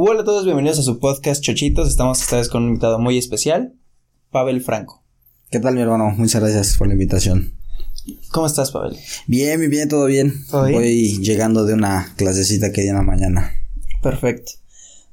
Hola a todos, bienvenidos a su podcast Chochitos. Estamos esta vez con un invitado muy especial, Pavel Franco. ¿Qué tal, mi hermano? Muchas gracias por la invitación. ¿Cómo estás, Pavel? Bien, bien, bien, todo bien. ¿Todo bien? Voy llegando de una clasecita que di en la mañana. Perfecto.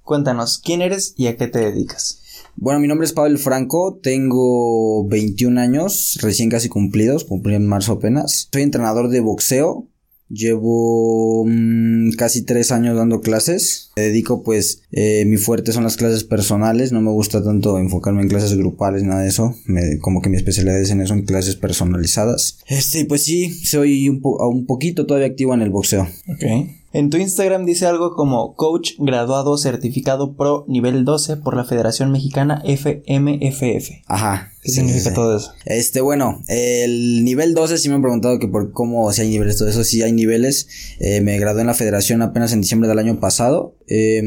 Cuéntanos, ¿quién eres y a qué te dedicas? Bueno, mi nombre es Pavel Franco, tengo 21 años, recién casi cumplidos, cumplí en marzo apenas. Soy entrenador de boxeo, llevo mm, casi tres años dando clases. Me dedico pues, eh, mi fuerte son las clases personales, no me gusta tanto enfocarme en clases grupales, nada de eso. Me- como que mi especialidad es en eso, en clases personalizadas. Este, pues sí, soy un, po- un poquito todavía activo en el boxeo. Ok. En tu Instagram dice algo como coach graduado certificado pro nivel 12 por la Federación Mexicana FMFF. Ajá. ¿Qué sí, significa sí, todo eso? Este, bueno, el nivel 12 sí me han preguntado que por cómo, si hay niveles, todo eso, sí hay niveles. Eh, me gradué en la federación apenas en diciembre del año pasado. Eh,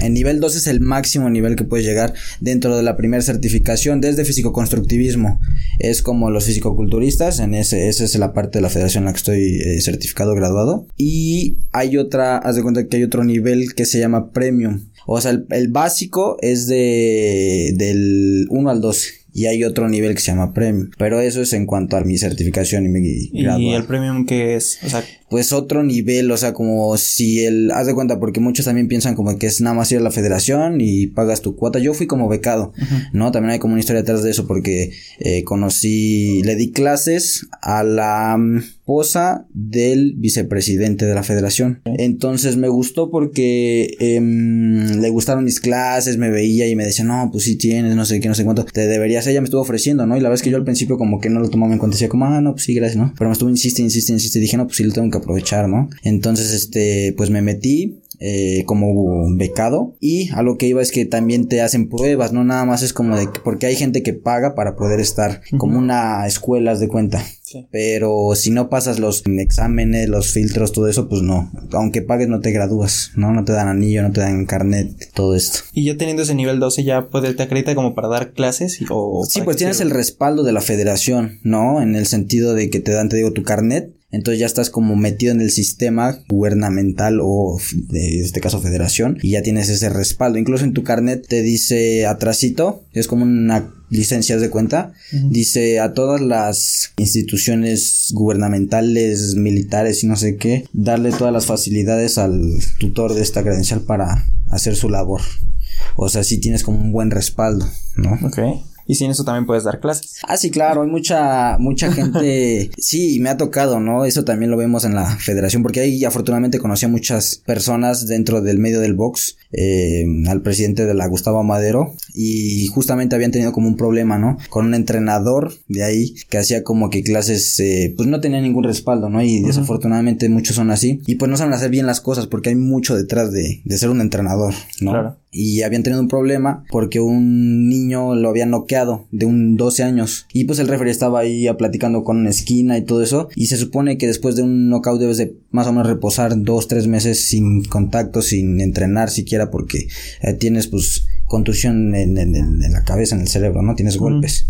el nivel 12 es el máximo nivel que puedes llegar dentro de la primera certificación desde fisicoconstructivismo. Es como los fisicoculturistas, en ese, esa es la parte de la federación en la que estoy eh, certificado graduado. Y hay otra, haz de cuenta que hay otro nivel que se llama premium. O sea, el, el básico es de del 1 al 12. Y hay otro nivel que se llama premium. Pero eso es en cuanto a mi certificación y mi ¿Y graduado. el premium qué es? O sea, Pues otro nivel, o sea, como si el, haz de cuenta, porque muchos también piensan como que es nada más ir a la federación y pagas tu cuota. Yo fui como becado, ¿no? También hay como una historia detrás de eso porque eh, conocí, le di clases a la mm, esposa del vicepresidente de la federación. Entonces me gustó porque em, le gustaron mis clases, me veía y me decía, no, pues sí tienes, no sé qué, no sé cuánto, te deberías, ella me estuvo ofreciendo, ¿no? Y la verdad es que yo al principio como que no lo tomaba en cuenta, decía como, ah, no, pues sí, gracias, ¿no? Pero me estuvo insiste, insiste, insiste, y dije, no, pues sí lo tengo que aprovechar, ¿no? Entonces, este, pues me metí, eh, como becado y a lo que iba es que también te hacen pruebas, no nada más es como de que- porque hay gente que paga para poder estar como una escuela, haz de cuenta. Sí. Pero si no pasas los exámenes, los filtros, todo eso, pues no. Aunque pagues no te gradúas, ¿no? No te dan anillo, no te dan carnet, todo esto. y ya teniendo ese nivel 12 ya puede, te acredita como para dar clases o... Sí, pues tienes el respaldo de la federación, ¿no? En el sentido de que te dan, te digo, tu carnet. Entonces ya estás como metido en el sistema gubernamental o en este caso federación y ya tienes ese respaldo. Incluso en tu carnet te dice atrasito, es como una licencia haz de cuenta, dice a todas las instituciones gubernamentales, militares y no sé qué, darle todas las facilidades al tutor de esta credencial para hacer su labor. O sea, sí tienes como un buen respaldo, ¿no? Ok. Y sin eso también puedes dar clases. Ah, sí, claro, hay mucha, mucha gente, sí, me ha tocado, ¿no? Eso también lo vemos en la federación, porque ahí afortunadamente conocí a muchas personas dentro del medio del box, eh, al presidente de la Gustavo Madero, y justamente habían tenido como un problema, ¿no? Con un entrenador de ahí que hacía como que clases, eh, pues no tenía ningún respaldo, ¿no? Y desafortunadamente muchos son así, y pues no saben hacer bien las cosas porque hay mucho detrás de, de ser un entrenador, ¿no? Claro. Y habían tenido un problema porque un niño lo había noqueado de un 12 años y pues el referee estaba ahí platicando con una esquina y todo eso y se supone que después de un knockout debes de más o menos reposar dos tres meses sin contacto sin entrenar siquiera porque eh, tienes pues contusión en, en- en- en la cabeza en el cerebro no tienes golpes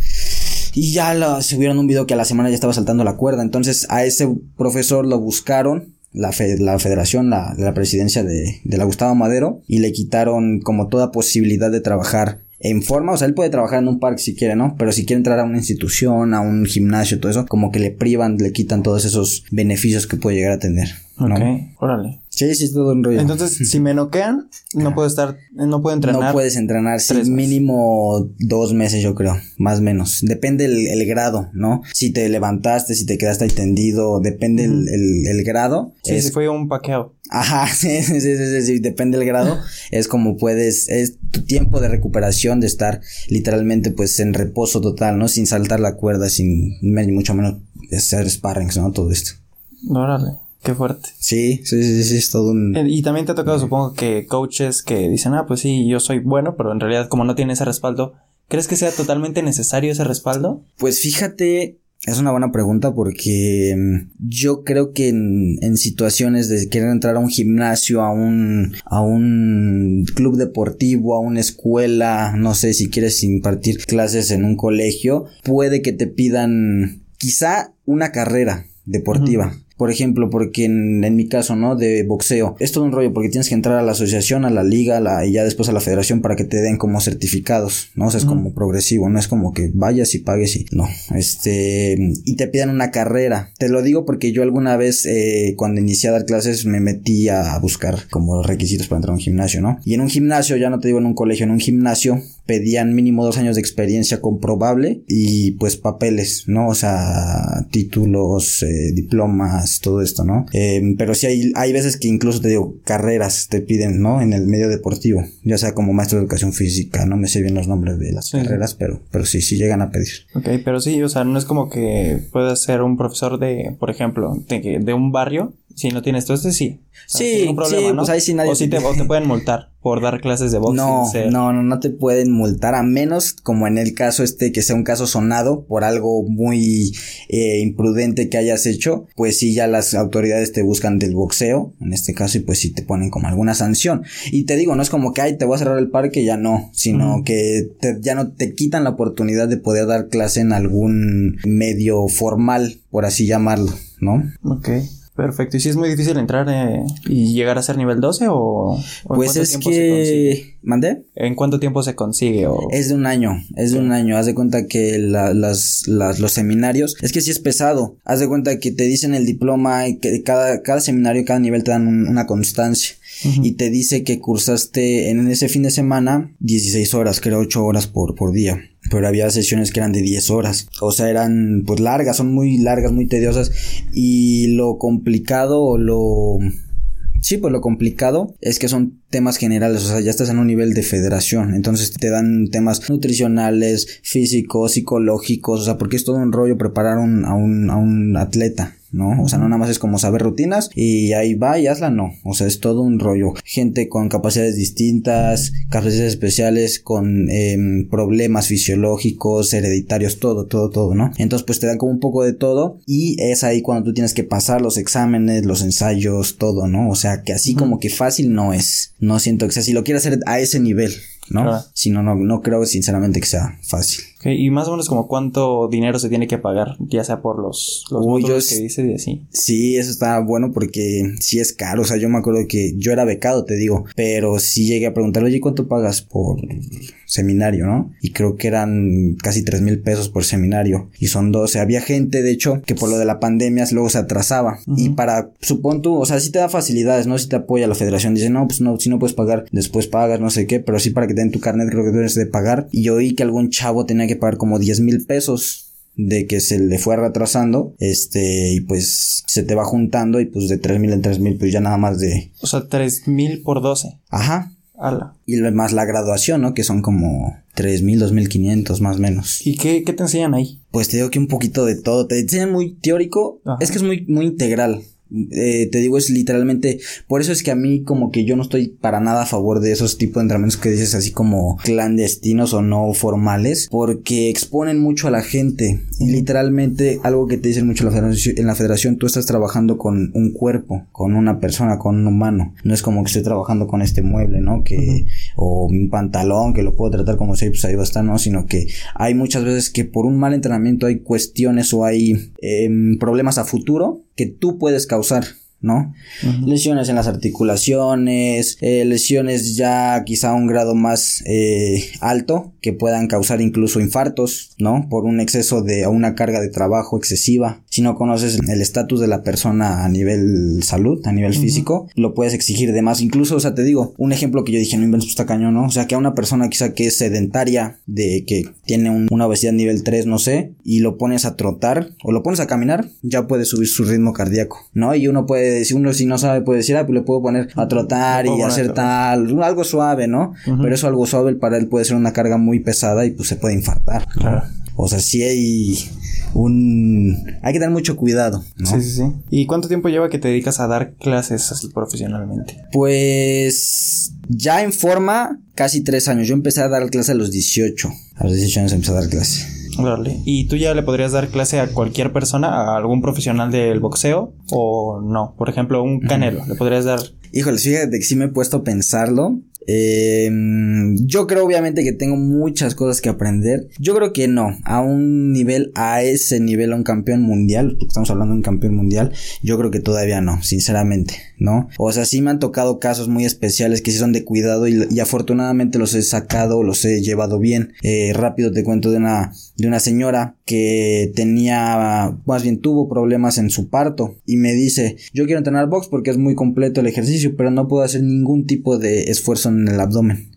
y ya lo, subieron un video que a la semana ya estaba saltando la cuerda. Entonces a ese profesor lo buscaron. La, fe- la federación, la, la presidencia de, de la Gustavo Madero. Y le quitaron como toda posibilidad de trabajar en forma. O sea, él puede trabajar en un parque si quiere, ¿no? Pero si quiere entrar a una institución, a un gimnasio, todo eso, como que le privan, le quitan todos esos beneficios que puede llegar a tener. ¿no? Ok. Órale. Sí, sí, es todo un rollo. Entonces, si me noquean, no puedo estar, no puedo entrenar. No puedes entrenar, sí, mínimo dos meses, yo creo, más o menos. Depende el, el grado, ¿no? Si te levantaste, si te quedaste ahí tendido, depende el, el- el grado. Sí, Es- si fue un paqueo. Ajá, sí, sí, sí, sí, sí, depende del grado. es como puedes, es tu tiempo de recuperación de estar literalmente pues en reposo total, ¿no? Sin saltar la cuerda, sin ni mucho menos hacer sparrings, ¿no? Todo esto. Órale. Qué fuerte. Sí, sí, sí, sí, es todo un... Eh, Y también te ha tocado, supongo, que coaches que dicen, ah, pues sí, yo soy bueno, pero en realidad como no tiene ese respaldo, ¿crees que sea totalmente necesario ese respaldo? Pues fíjate, es una buena pregunta porque mm, yo creo que en, en situaciones de querer entrar a un gimnasio, a un, a un club deportivo, a una escuela, no sé si quieres impartir clases en un colegio, puede que te pidan quizá una carrera deportiva. Por ejemplo, porque en, en, mi caso, ¿no? De boxeo, es todo un rollo porque tienes que entrar a la asociación, a la liga, la, y ya después a la federación para que te den como certificados, ¿no? O sea, es como progresivo, no es como que vayas y pagues y no, este, y te pidan una carrera. Te lo digo porque yo alguna vez, eh, cuando inicié a dar clases, me metí a buscar como requisitos para entrar a un gimnasio, ¿no? Y en un gimnasio, ya no te digo en un colegio, en un gimnasio, pedían mínimo dos años de experiencia comprobable y pues papeles, ¿no? O sea, títulos, eh, diplomas, todo esto, ¿no? Em, pero sí hay, hay veces que incluso te digo, carreras te piden, ¿no? En el medio deportivo, ya sea como maestro de educación física, no me sé bien los nombres de las carreras, pero, pero sí, sí llegan a pedir. Ok, pero sí, o sea, no es como que puedas ser un profesor de, por ejemplo, de, de un barrio si no tienes todo este, sí. sí, problema, sí, pues ahí sí nadie o, si te, o te pueden multar por dar clases de boxing. No, no, no, no te pueden multar a menos como en el caso este que sea un caso sonado por algo muy eh, imprudente que hayas hecho, pues sí ya las autoridades te buscan del boxeo, en este caso y pues sí te ponen como alguna sanción. Y te digo, no es como que ay te voy a cerrar el parque, ya no, sino que ya no te quitan la oportunidad de poder dar clase en algún medio formal, por así llamarlo, ¿no? Ok. Perfecto. ¿Y si es muy difícil entrar eh, y llegar a ser nivel 12 o, pues es que mandé ¿En cuánto tiempo se consigue o Es de un año, es de un año. Haz de cuenta que las, las, los seminarios es que sí es pesado. Haz de cuenta que te dicen el diploma y que cada cada seminario, cada nivel te dan una constancia. Y te dice que cursaste en ese fin de semana 16 horas, creo 8 horas por, por día pero había sesiones que eran de 10 horas. O sea, eran pues largas, son muy largas, muy tediosas. Y lo complicado lo... Sí, pues lo complicado es que son temas generales, o sea, ya estás en un nivel de federación, entonces te dan temas nutricionales, físicos, psicológicos, o sea, porque es todo un rollo preparar a, un, a un atleta. ¿No? O sea, no nada más es como saber rutinas y ahí va y hazla, no. O sea, es todo un rollo. Gente con capacidades distintas, capacidades especiales, con em, problemas fisiológicos, hereditarios, todo, todo, todo, ¿no? Entonces, pues te dan como un poco de todo y es ahí cuando tú tienes que pasar los exámenes, los ensayos, todo, ¿no? O sea, que así como que fácil no es. No siento que sea, si lo quieres hacer a ese nivel, ¿no? Si no, no, no creo sinceramente que sea fácil y más o menos como cuánto dinero se tiene que pagar, ya sea por los, los que dice y así. Sí, eso está bueno porque sí es caro. O sea, yo me acuerdo que yo era becado, te digo, pero sí llegué a preguntarle, oye, ¿cuánto pagas por seminario, no? Y creo que eran casi tres mil pesos por seminario. Y son 12. Había gente, de hecho, que por lo de la pandemia luego se atrasaba. Y para, supón tú, o sea, sí te da facilidades, ¿no? Si te apoya la federación. Dice, no, pues no, si no puedes pagar, después pagas, no sé qué, pero sí para que te den tu carnet creo que debes de pagar. Y yo oí que algún chavo tenía que pagar como 10 mil pesos de que se le fue retrasando, este, y pues se te va juntando y pues de 3 mil en 3 mil, pues ya nada más de... O sea, 3 mil por 12. Ajá. Ala. Y más la graduación, ¿no? Que son como 3 mil, 2 mil 500 más o menos. ¿Y qué, qué, te enseñan ahí? Pues te digo que un poquito de todo. Te enseñan muy teórico. Es que es muy, muy integral. Eh, te digo, es literalmente, por eso es que a mí como que yo no estoy para nada a favor de esos tipos de entrenamientos que dices así como clandestinos o no formales, porque exponen mucho a la gente. Y literalmente algo que te dicen mucho en la, federación, en la federación, tú estás trabajando con un cuerpo, con una persona, con un humano, no es como que estoy trabajando con este mueble, ¿no? Que, o un pantalón que lo puedo tratar como si pues ahí va a estar, no, sino que hay muchas veces que por un mal entrenamiento hay cuestiones o hay em, problemas a futuro que tú puedes causar ¿no? Lesiones en las articulaciones, eh, lesiones ya quizá a un grado más eh, alto que puedan causar incluso infartos, ¿no? Por un exceso de una carga de trabajo excesiva. Si no conoces el estatus de la persona a nivel salud, a nivel físico, lo puedes exigir de más. Incluso, o sea, te digo, un ejemplo que yo dije, no inventes pues, está cañón, ¿no? O sea, que a una persona quizá que es sedentaria, de que tiene una obesidad nivel 3, no sé, y lo pones a trotar o lo pones a caminar, ya puede subir su ritmo cardíaco, ¿no? Y uno puede si uno si no sabe puede decir, ah, pues le puedo poner a trotar y hacer tal, algo suave, ¿no? Pero eso algo suave para él puede ser una carga muy pesada y pues se puede infartar. O sea, sí hay un... Hay que tener mucho cuidado, ¿no? Sí, sí, sí. ¿Y cuánto tiempo lleva que te dedicas a dar clases así profesionalmente? Pues... Ya en forma, casi tres años. Yo empecé a dar clase a los 18. A los 18 años empecé a dar clase. ¿Y tú ya le podrías dar clase a cualquier persona, a algún profesional del boxeo o no? Por ejemplo, un canelo, ¿le podrías dar Híjole, fíjate que sí me he puesto a pensarlo Em, yo creo obviamente que tengo muchas cosas que aprender. Yo creo que no, a un nivel, a ese nivel, a un campeón mundial, estamos hablando de un campeón mundial, yo creo que todavía no, sinceramente, ¿no? O sea, sí me han tocado casos muy especiales que sí son de cuidado y, afortunadamente los he sacado, los he llevado bien. Eh, rápido te cuento de una, de una señora que tenía, más bien tuvo problemas en su parto y me dice, yo quiero entrenar box porque es muy completo el ejercicio, pero no puedo hacer ningún tipo de esfuerzo en el abdomen.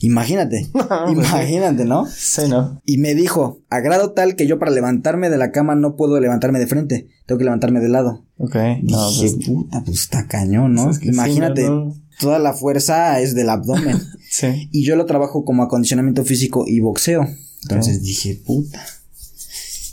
Imagínate, imagínate, ¿no? Sí, ¿no? Y me dijo, a grado tal que yo para levantarme de la cama no puedo levantarme de frente, tengo que levantarme de lado. Ok. No, Dije, pues, puta, pues está cañón, ¿no? Es que Imagínate, sí, no, no. toda la fuerza es del abdomen. Sí. y yo lo trabajo como acondicionamiento físico y boxeo. Entonces dije, puta.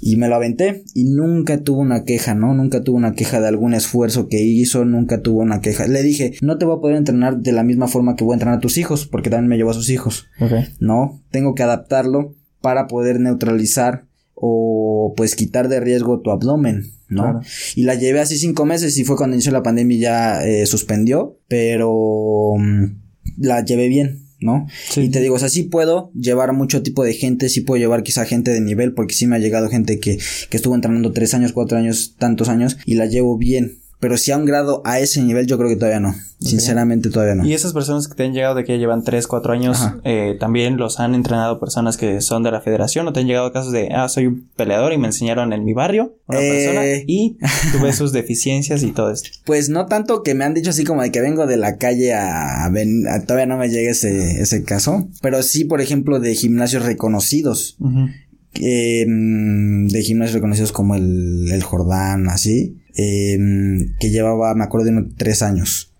Y me lo aventé y nunca tuvo una queja, ¿no? Nunca tuvo una queja de algún esfuerzo que hizo, nunca tuvo una queja. Le dije, no te voy a poder entrenar de la misma forma que voy a entrenar a tus hijos, porque también me llevo a sus hijos. Ok. ¿no? Tengo que adaptarlo para poder neutralizar o pues quitar de riesgo tu abdomen, ¿no? Claro. Y la llevé así cinco meses y fue cuando inició la pandemia y ya eh, suspendió, pero mm, la llevé bien. ¿No? Sí. Y te digo, o sea, sí puedo llevar mucho tipo de gente, sí puedo llevar quizá gente de nivel, porque sí me ha llegado gente que, que estuvo entrenando tres años, cuatro años, tantos años, y la llevo bien. Pero si a un grado a ese nivel, yo creo que todavía no. Sinceramente, todavía no. Y esas personas que te han llegado de que ya llevan 3, 4 años, eh, también los han entrenado personas que son de la federación o te han llegado casos de, ah, soy un peleador y me enseñaron en mi barrio una Eh. persona y tuve sus deficiencias y todo esto. Pues no tanto que me han dicho así como de que vengo de la calle a, ven- a- todavía no me llega ese, ese caso, pero sí, por ejemplo, de gimnasios reconocidos, eh, mm, de gimnasios reconocidos como el, el Jordán, así, eh, mm, que llevaba, me acuerdo de tres años.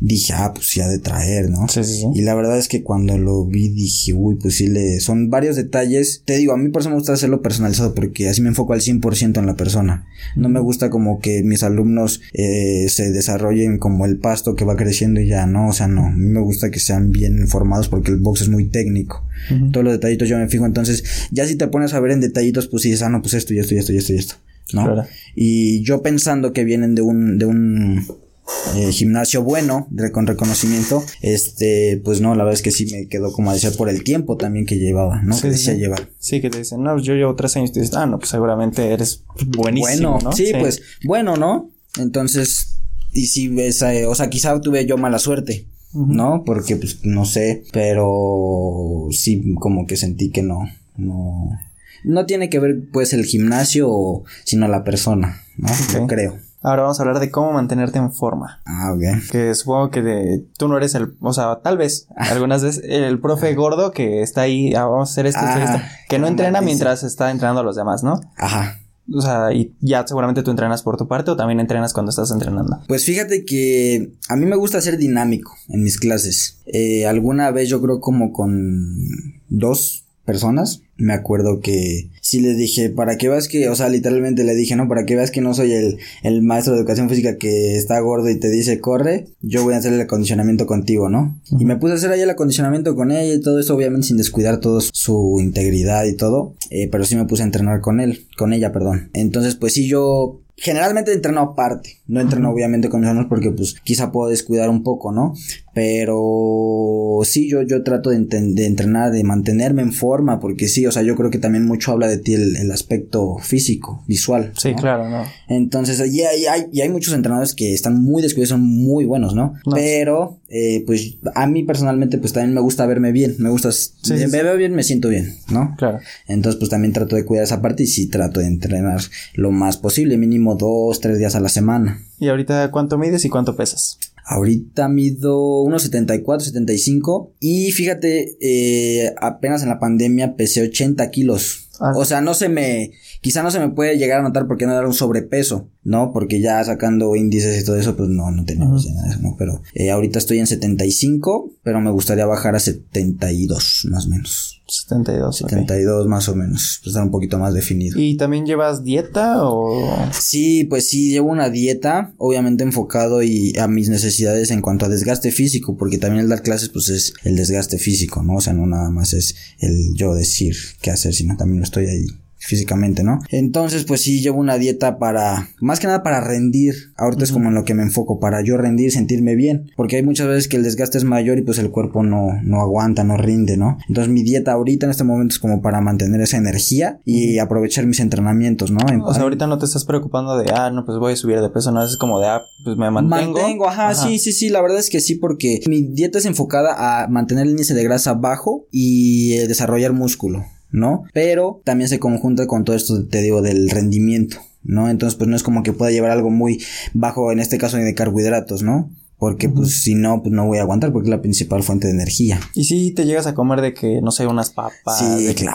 Dije, ah, pues ha de traer, ¿no? Sí, sí, sí. Y la verdad es que cuando lo vi dije, uy, pues sí le... Son varios detalles. Te digo, a mí por eso me gusta hacerlo personalizado porque así me enfoco al 100% en la persona. No me gusta como que mis alumnos eh, se desarrollen como el pasto que va creciendo y ya, no, o sea, no. A mí me gusta que sean bien informados porque el box es muy técnico. Todos los detallitos yo me fijo, entonces ya si te pones a ver en detallitos, pues sí, dices, ah, no, pues esto y esto y esto y esto y esto. ¿No? Claro. Y yo pensando que vienen de un, de un eh, gimnasio bueno, de- con reconocimiento, este, pues no, la verdad es que sí me quedó como a decir por el tiempo también que llevaba, ¿no? Sí, que decía sí. llevar. Sí, que te dicen, no, yo llevo 3 años y te dicen, ah, no, pues seguramente eres buenísimo, bueno, ¿no? sí, pues, bueno, ¿no? Entonces, y si ves, eh, o sea, quizá tuve yo mala suerte. ¿No? Porque pues no sé, pero sí como que sentí que no, no, no tiene que ver pues el gimnasio, sino la persona, ¿no? Yo creo. Ahora vamos a hablar de cómo mantenerte en forma. Ah, ok. Que supongo que de- tú no eres el, o sea, tal vez, algunas veces, el profe gordo que está ahí, ah, vamos a hacer esto, hacer Ah, esto, que no ah, entrena mientras está entrenando a los demás, ¿no? Ajá. O sea, y ya seguramente tú entrenas por tu parte o también entrenas cuando estás entrenando. Pues fíjate que a mí me gusta ser dinámico en mis clases. Eh, alguna vez yo creo como con dos personas. Me acuerdo que sí les dije, para que veas que, o sea, literalmente le dije, no, para que veas que no soy el, el maestro de educación física que está gordo y te dice, corre, yo voy a hacer el acondicionamiento contigo, ¿no? Y me puse a hacer ahí el acondicionamiento con ella y todo eso, obviamente sin descuidar todo su integridad y todo, eh, pero sí me puse a entrenar con él, con ella, perdón. Entonces, pues sí, yo Generalmente entreno aparte, no entreno obviamente con mis alumnos porque pues quizá puedo descuidar un poco, ¿no? Pero sí, yo, yo trato de, entrenar, de mantenerme en forma, porque sí, o sea, yo creo que también mucho habla de ti el, el aspecto físico, visual. Sí, ¿no? claro, ¿no? Entonces, y hay, hay, y hay muchos entrenadores que están muy descuidados, son muy buenos, ¿no? No. Pero, eh, pues, a mí personalmente, pues también me gusta verme bien, me gusta, sí, me sí. veo bien, me siento bien, ¿no? Claro. Entonces, pues también trato de cuidar esa parte y sí trato de entrenar lo más posible, mínimo dos, tres días a la semana. ¿Y ahorita cuánto mides y cuánto pesas? Ahorita mido unos 74, 75 y fíjate, eh, apenas en la pandemia pesé 80 kilos. Ah. O sea, no se me, quizá no se me puede llegar a notar porque no era un sobrepeso, ¿no? Porque ya sacando índices y todo eso, pues no, no tenemos nada de eso, ¿no? Pero eh, ahorita estoy en 75, pero me gustaría bajar a 72, más o menos. 72. ok. 72 más o menos, pues estar un poquito más definido. ¿Y también llevas dieta o...? Sí, pues sí, llevo una dieta, obviamente enfocado y a mis necesidades en cuanto a desgaste físico, porque también el dar clases, pues es el desgaste físico, ¿no? O sea, no nada más es el yo decir qué hacer, sino también estoy ahí físicamente, ¿no? Entonces, pues sí, llevo una dieta para, más que nada para rendir. Ahorita es como en lo que me enfoco, para yo rendir, sentirme bien. Porque hay muchas veces que el desgaste es mayor y pues el cuerpo no, no aguanta, no rinde, ¿no? Entonces mi dieta ahorita en este momento es como para mantener esa energía y aprovechar mis entrenamientos, ¿no? o sea, ahorita no te estás preocupando de, ah, no, pues voy a subir de peso, no, es como de, ah, pues me mantengo. Mantengo, ajá, sí, sí, sí, la verdad es que sí, porque mi dieta es enfocada a mantener el índice de grasa bajo y eh, desarrollar músculo. ¿No? Pero también se conjunta con todo esto, te digo, del rendimiento, ¿no? Entonces, pues no es como que pueda llevar algo muy bajo, en este caso, ni de carbohidratos, ¿no? Porque pues si no, pues no voy a aguantar porque es la principal fuente de energía. Y si te llegas a comer de que, no sé, unas papas,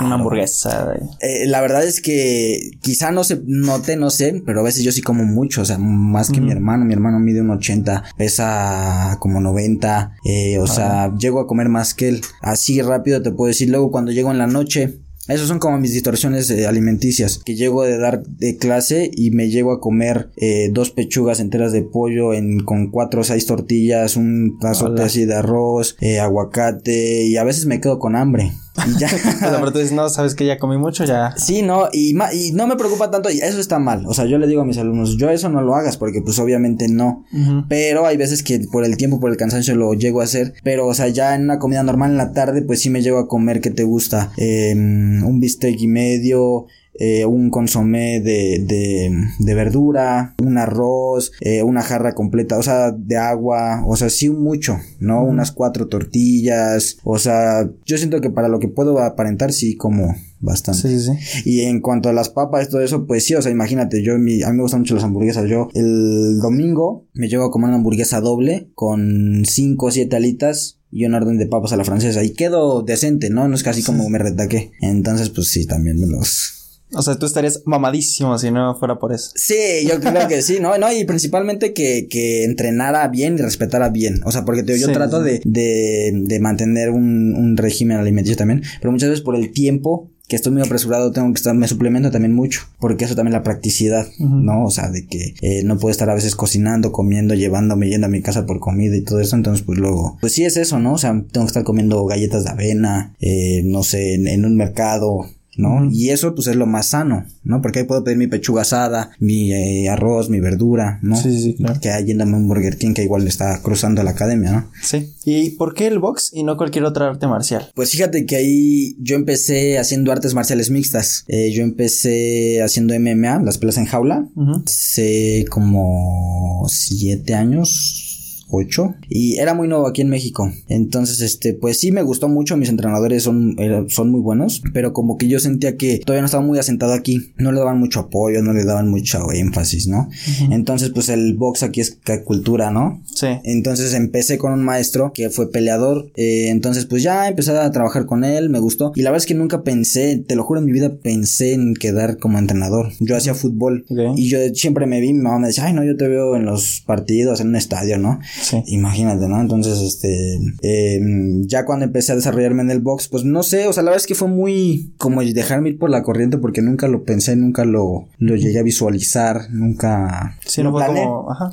una hamburguesa. Eh, la verdad es que quizá no se note, no sé, pero a veces yo sí como mucho, o sea, más que mi hermano. Mi hermano mide un 80, pesa como 90, eh, o sea, llego a comer más que él. Así rápido te puedo decir, luego cuando llego en la noche, esas son como mis distorsiones eh, alimenticias, que llego de dar de clase y me llego a comer eh, dos pechugas enteras de pollo en, con cuatro o seis tortillas, un vaso así de arroz, eh, aguacate y a veces me quedo con hambre. Y ya. pero tú dices, no, sabes que ya comí mucho, ya. Sí, no, y, y no me preocupa tanto, y eso está mal. O sea, yo le digo a mis alumnos, yo eso no lo hagas, porque pues obviamente no. Pero hay veces que por el tiempo, por el cansancio lo llego a hacer. Pero, o sea, ya en una comida normal en la tarde, pues sí me llego a comer que te gusta. Em, un bistec y medio eh, un consomé de, de, de, verdura, un arroz, eh, una jarra completa, o sea, de agua, o sea, sí mucho, ¿no? Unas cuatro tortillas, o sea, yo siento que para lo que puedo aparentar sí como bastante. Sí, sí, sí. Y en cuanto a las papas y todo eso, pues sí, o sea, imagínate, yo mi, a mí me gustan mucho las hamburguesas. Yo el domingo me llevo a comer una hamburguesa doble con cinco o siete alitas y un orden de papas a la francesa y quedo decente, ¿no? No es casi como me retaqué. Entonces, pues sí, también me los o sea, tú estarías mamadísimo si no fuera por eso. Sí, yo creo que sí, ¿no? No, y principalmente que, que entrenara bien y respetara bien. O sea, porque yo trato De, de, de, mantener un, un régimen alimenticio también, pero muchas veces por el tiempo que estoy muy apresurado, tengo que estar, me suplemento también mucho, porque eso también la practicidad, ¿no? O sea, de que eh, no puedo estar a veces cocinando, comiendo, llevándome, yendo a mi casa por comida y todo eso, entonces pues luego, pues sí es eso, ¿no? O sea, tengo que estar comiendo galletas de avena, eh, no sé, en un mercado, ¿no? Y eso pues es lo más sano, ¿no? Porque ahí puedo pedir mi pechuga asada, mi eh, arroz, mi verdura, ¿no? Sí, sí, claro. Que hay yéndome un Burger King que igual está cruzando la academia, ¿no? Sí. ¿Y por qué el box y no cualquier otra arte marcial? Pues fíjate que ahí yo empecé haciendo artes marciales mixtas. Eh, yo empecé haciendo MMA, las pelas en jaula. Hace como siete años, 8 y era muy nuevo aquí en México. Entonces, este, pues sí me gustó mucho, mis entrenadores son, son muy buenos, pero como que yo sentía que todavía no estaba muy asentado aquí, no le daban mucho apoyo, no le daban mucho énfasis, ¿no? Entonces, pues el box aquí es cultura, ¿no? Sí. Entonces empecé con un maestro que fue peleador, eh, entonces pues ya empecé a trabajar con él, me gustó y la verdad es que nunca pensé, te lo juro en mi vida pensé en quedar como entrenador. Yo hacía fútbol y yo siempre me vi, mi mamá me decía, ay no, yo te veo en los partidos, en un estadio, ¿no? Imagínate, ¿no? Entonces, este, em, ya cuando empecé a desarrollarme en el box, pues no sé, o sea, la verdad es que fue muy como dejarme ir por la corriente porque nunca lo pensé, nunca lo, lo llegué a visualizar, nunca sí, lo planeé,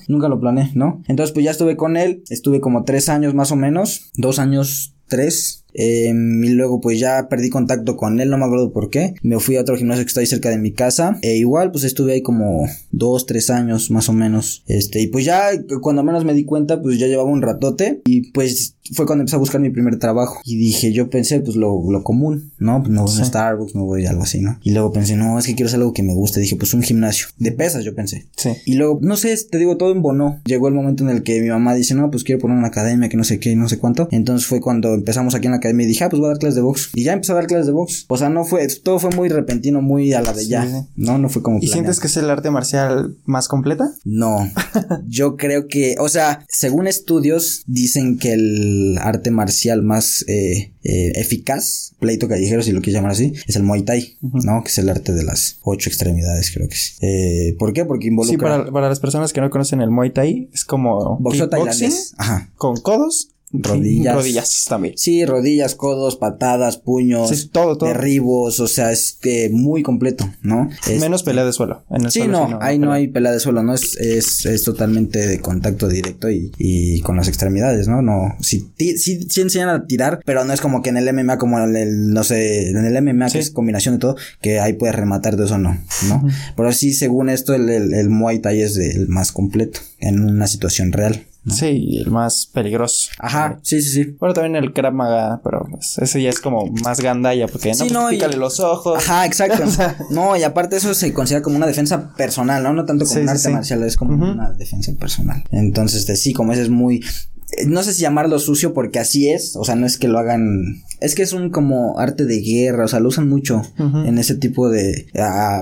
nunca lo planeé, ¿no? Entonces, pues ya estuve con él, estuve como tres años más o menos, dos años, tres, eh, y luego pues ya perdí contacto con él, no me acuerdo por qué. Me fui a otro gimnasio que está ahí cerca de mi casa. E igual pues estuve ahí como dos, tres años más o menos. Este, y pues ya cuando menos me di cuenta pues ya llevaba un ratote. Y pues fue cuando empecé a buscar mi primer trabajo. Y dije, yo pensé, pues lo, lo común, ¿no? Pues me voy a Starbucks, me voy a algo así, ¿no? Y luego pensé, no, es que quiero hacer algo que me guste. Dije, pues un gimnasio. De pesas, yo pensé. Sí. Y luego, no sé, te digo, todo en bono. Llegó el momento en el que mi mamá dice, no, pues quiero poner una academia, que no sé qué, no sé cuánto. Entonces fue cuando empezamos aquí en la academia y dije, ah, pues voy a dar clases de box. Y ya empecé a dar clases de box. O sea, no fue, todo fue muy repentino, muy a la de ya. No, no fue como. ¿Y sientes que es el arte marcial más completa? No. yo creo que, o sea, según estudios, dicen que el arte marcial más eh, eh, eficaz, pleito callejero, si lo quieres llamar así, es el Muay Thai, ¿no? Que es el arte de las ocho extremidades, creo que sí. Eh, ¿Por qué? Porque involucra... Sí, para, para, las personas que no conocen el Muay Thai, es como... Boxeo tailandés. Ajá. Con codos rodillas. Rodillas también. Sí, rodillas, codos, patadas, puños, Sí, todo, todo. derribos, o sea, es que muy completo, ¿no? Es- Menos pelea de suelo. En el Sí, suelo no, ahí no hay pelea de suelo, ¿no? Es, es, es totalmente de contacto directo y, y con las extremidades, ¿no? No, sí, ti- sí, sí enseñan a tirar, pero no es como que en el MMA, como en el, no sé, en el MMA, Sí. que es combinación de todo, que ahí puedes rematar de eso, no, ¿no? Pero sí, según esto, el, el, el Muay Thai es el más completo en una situación real. Sí, el más peligroso. Ajá, sí, sí, sí. Bueno, también el Krav Maga, pero pues, ese ya es como más gandalla porque Sí, no, pues, y- pícale los ojos. Ajá, exacto. No, y aparte eso se considera como una defensa personal, ¿no? No tanto como Sí, un arte sí. marcial, es como una defensa personal. Entonces, este, sí, como ese es muy... No sé si llamarlo sucio porque así es, o sea, no es que lo hagan... Es que es un como arte de guerra, o sea, lo usan mucho en ese tipo de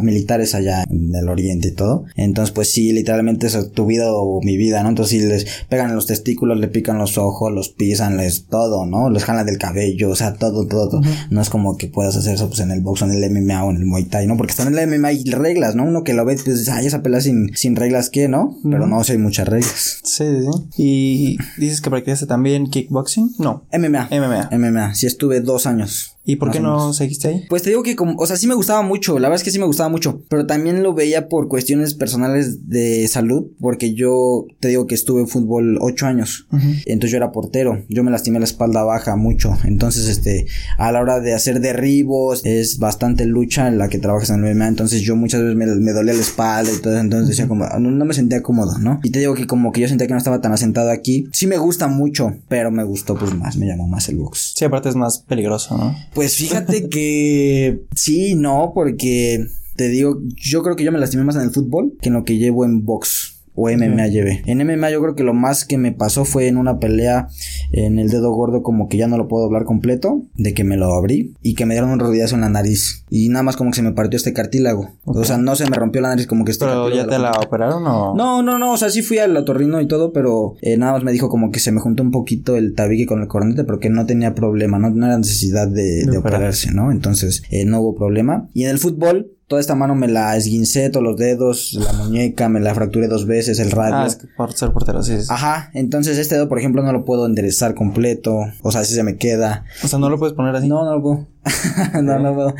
militares allá en el oriente y todo. Entonces, pues sí, literalmente es tu vida o mi vida, ¿no? Entonces, sí, les pegan en los testículos, le pican los ojos, los pisan, les todo, ¿no? Les jalan del cabello, o sea, todo, todo, todo. No es como que puedas hacer eso pues en el box o en el MMA o en el Muay Thai, ¿no? Porque están en el MMA hay reglas, ¿no? Uno que lo ve, pues, ay, esa pelea sin, sin reglas, ¿qué, no? Pero no, sí hay muchas reglas. Sí, sí. Y dices que practicaste también kickboxing? No. MMA. MMA. MMA. Sí estuve dos años. ¿Y por qué no seguiste ahí? Pues te digo que como, o sea, sí me gustaba mucho, la verdad es que sí me gustaba mucho, pero también lo veía por cuestiones personales de salud, porque yo te digo que estuve en fútbol ocho años, entonces yo era portero, yo me lastimé la espalda baja mucho, entonces este, a la hora de hacer derribos, es bastante lucha en la que trabajas en el MMA, entonces yo muchas veces me, me dolía la espalda y todo, entonces decía como, no, no me sentía cómodo, ¿no? Y te digo que como que yo sentía que no estaba tan asentado aquí, sí me gusta mucho, pero me gustó pues más, me llamó más el box. Sí, aparte es más peligroso, ¿no? Pues fíjate que sí, no, porque te digo, yo creo que yo me lastimé más en el fútbol que en lo que llevo en box. O MMA llevé. En MMA yo creo que lo más que me pasó fue en una pelea en el dedo gordo como que ya no lo puedo doblar completo, de que me lo abrí y que me dieron un rodillazo en la nariz y nada más como que se me partió este cartílago. O sea, no se me rompió la nariz como que este Pero cartílago ya te la operaron o. No, no, no, o sea, sí fui al otorrino y todo, pero eh, nada más me dijo como que se me juntó un poquito el tabique con el cornete, pero que no tenía problema, no, no era necesidad de, de operar. operarse, ¿no? Entonces, eh, no hubo problema. Y en el fútbol, toda esta mano me la esguincé, todos los dedos, la muñeca, me la fracturé dos veces, el radio. Ah, es que por ser portero, sí. sí. Ajá, entonces este dedo, por ejemplo, no lo puedo enderezar completo, o sea, si se me queda. O sea, no lo puedes poner así. No, no lo puedo. no, no puedo.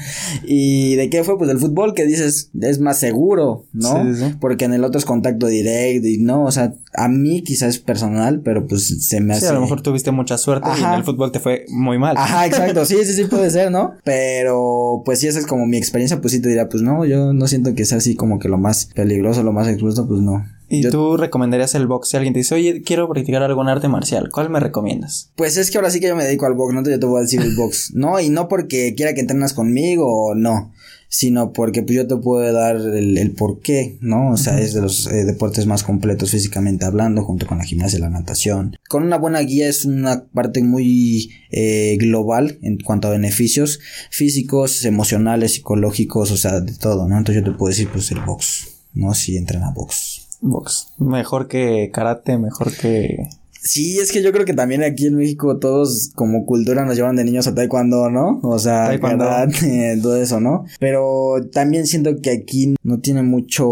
¿Y de qué fue? Pues del fútbol, que dices, es más seguro, ¿no? Sí, sí, sí. Porque en el otro es contacto directo y no, o sea, a mí quizás es personal, pero pues se me Sí, hace. a lo mejor tuviste mucha suerte y en el fútbol te fue muy mal. Ajá, exacto, sí, sí, sí puede ser, ¿no? Pero pues si esa es como mi experiencia, pues sí te diría, pues no, yo no siento que sea así como que lo más peligroso, lo más expuesto, pues no. ¿Y Yo- tú recomendarías el box si alguien te dice, oye, quiero practicar algún arte marcial? ¿Cuál me recomiendas? Pues es que ahora sí que yo me dedico al box, no te, yo te voy a decir el box. No, y no porque quiera que entrenas conmigo o no, sino porque pues yo te puedo dar el, el por qué, ¿no? O sea, es de los eh, deportes más completos físicamente hablando, junto con la gimnasia y la natación. Con una buena guía es una parte muy eh, global en cuanto a beneficios físicos, emocionales, psicológicos, o sea, de todo, ¿no? Entonces yo te puedo decir pues el box, ¿no? Si entrena box. Box. Mejor que karate, mejor que... Sí, es que yo creo que también aquí en México todos como cultura nos llevan de niños a taekwondo, ¿no? O sea, Taekwondo. karate, todo eso, ¿no? Pero también siento que aquí no tiene mucho,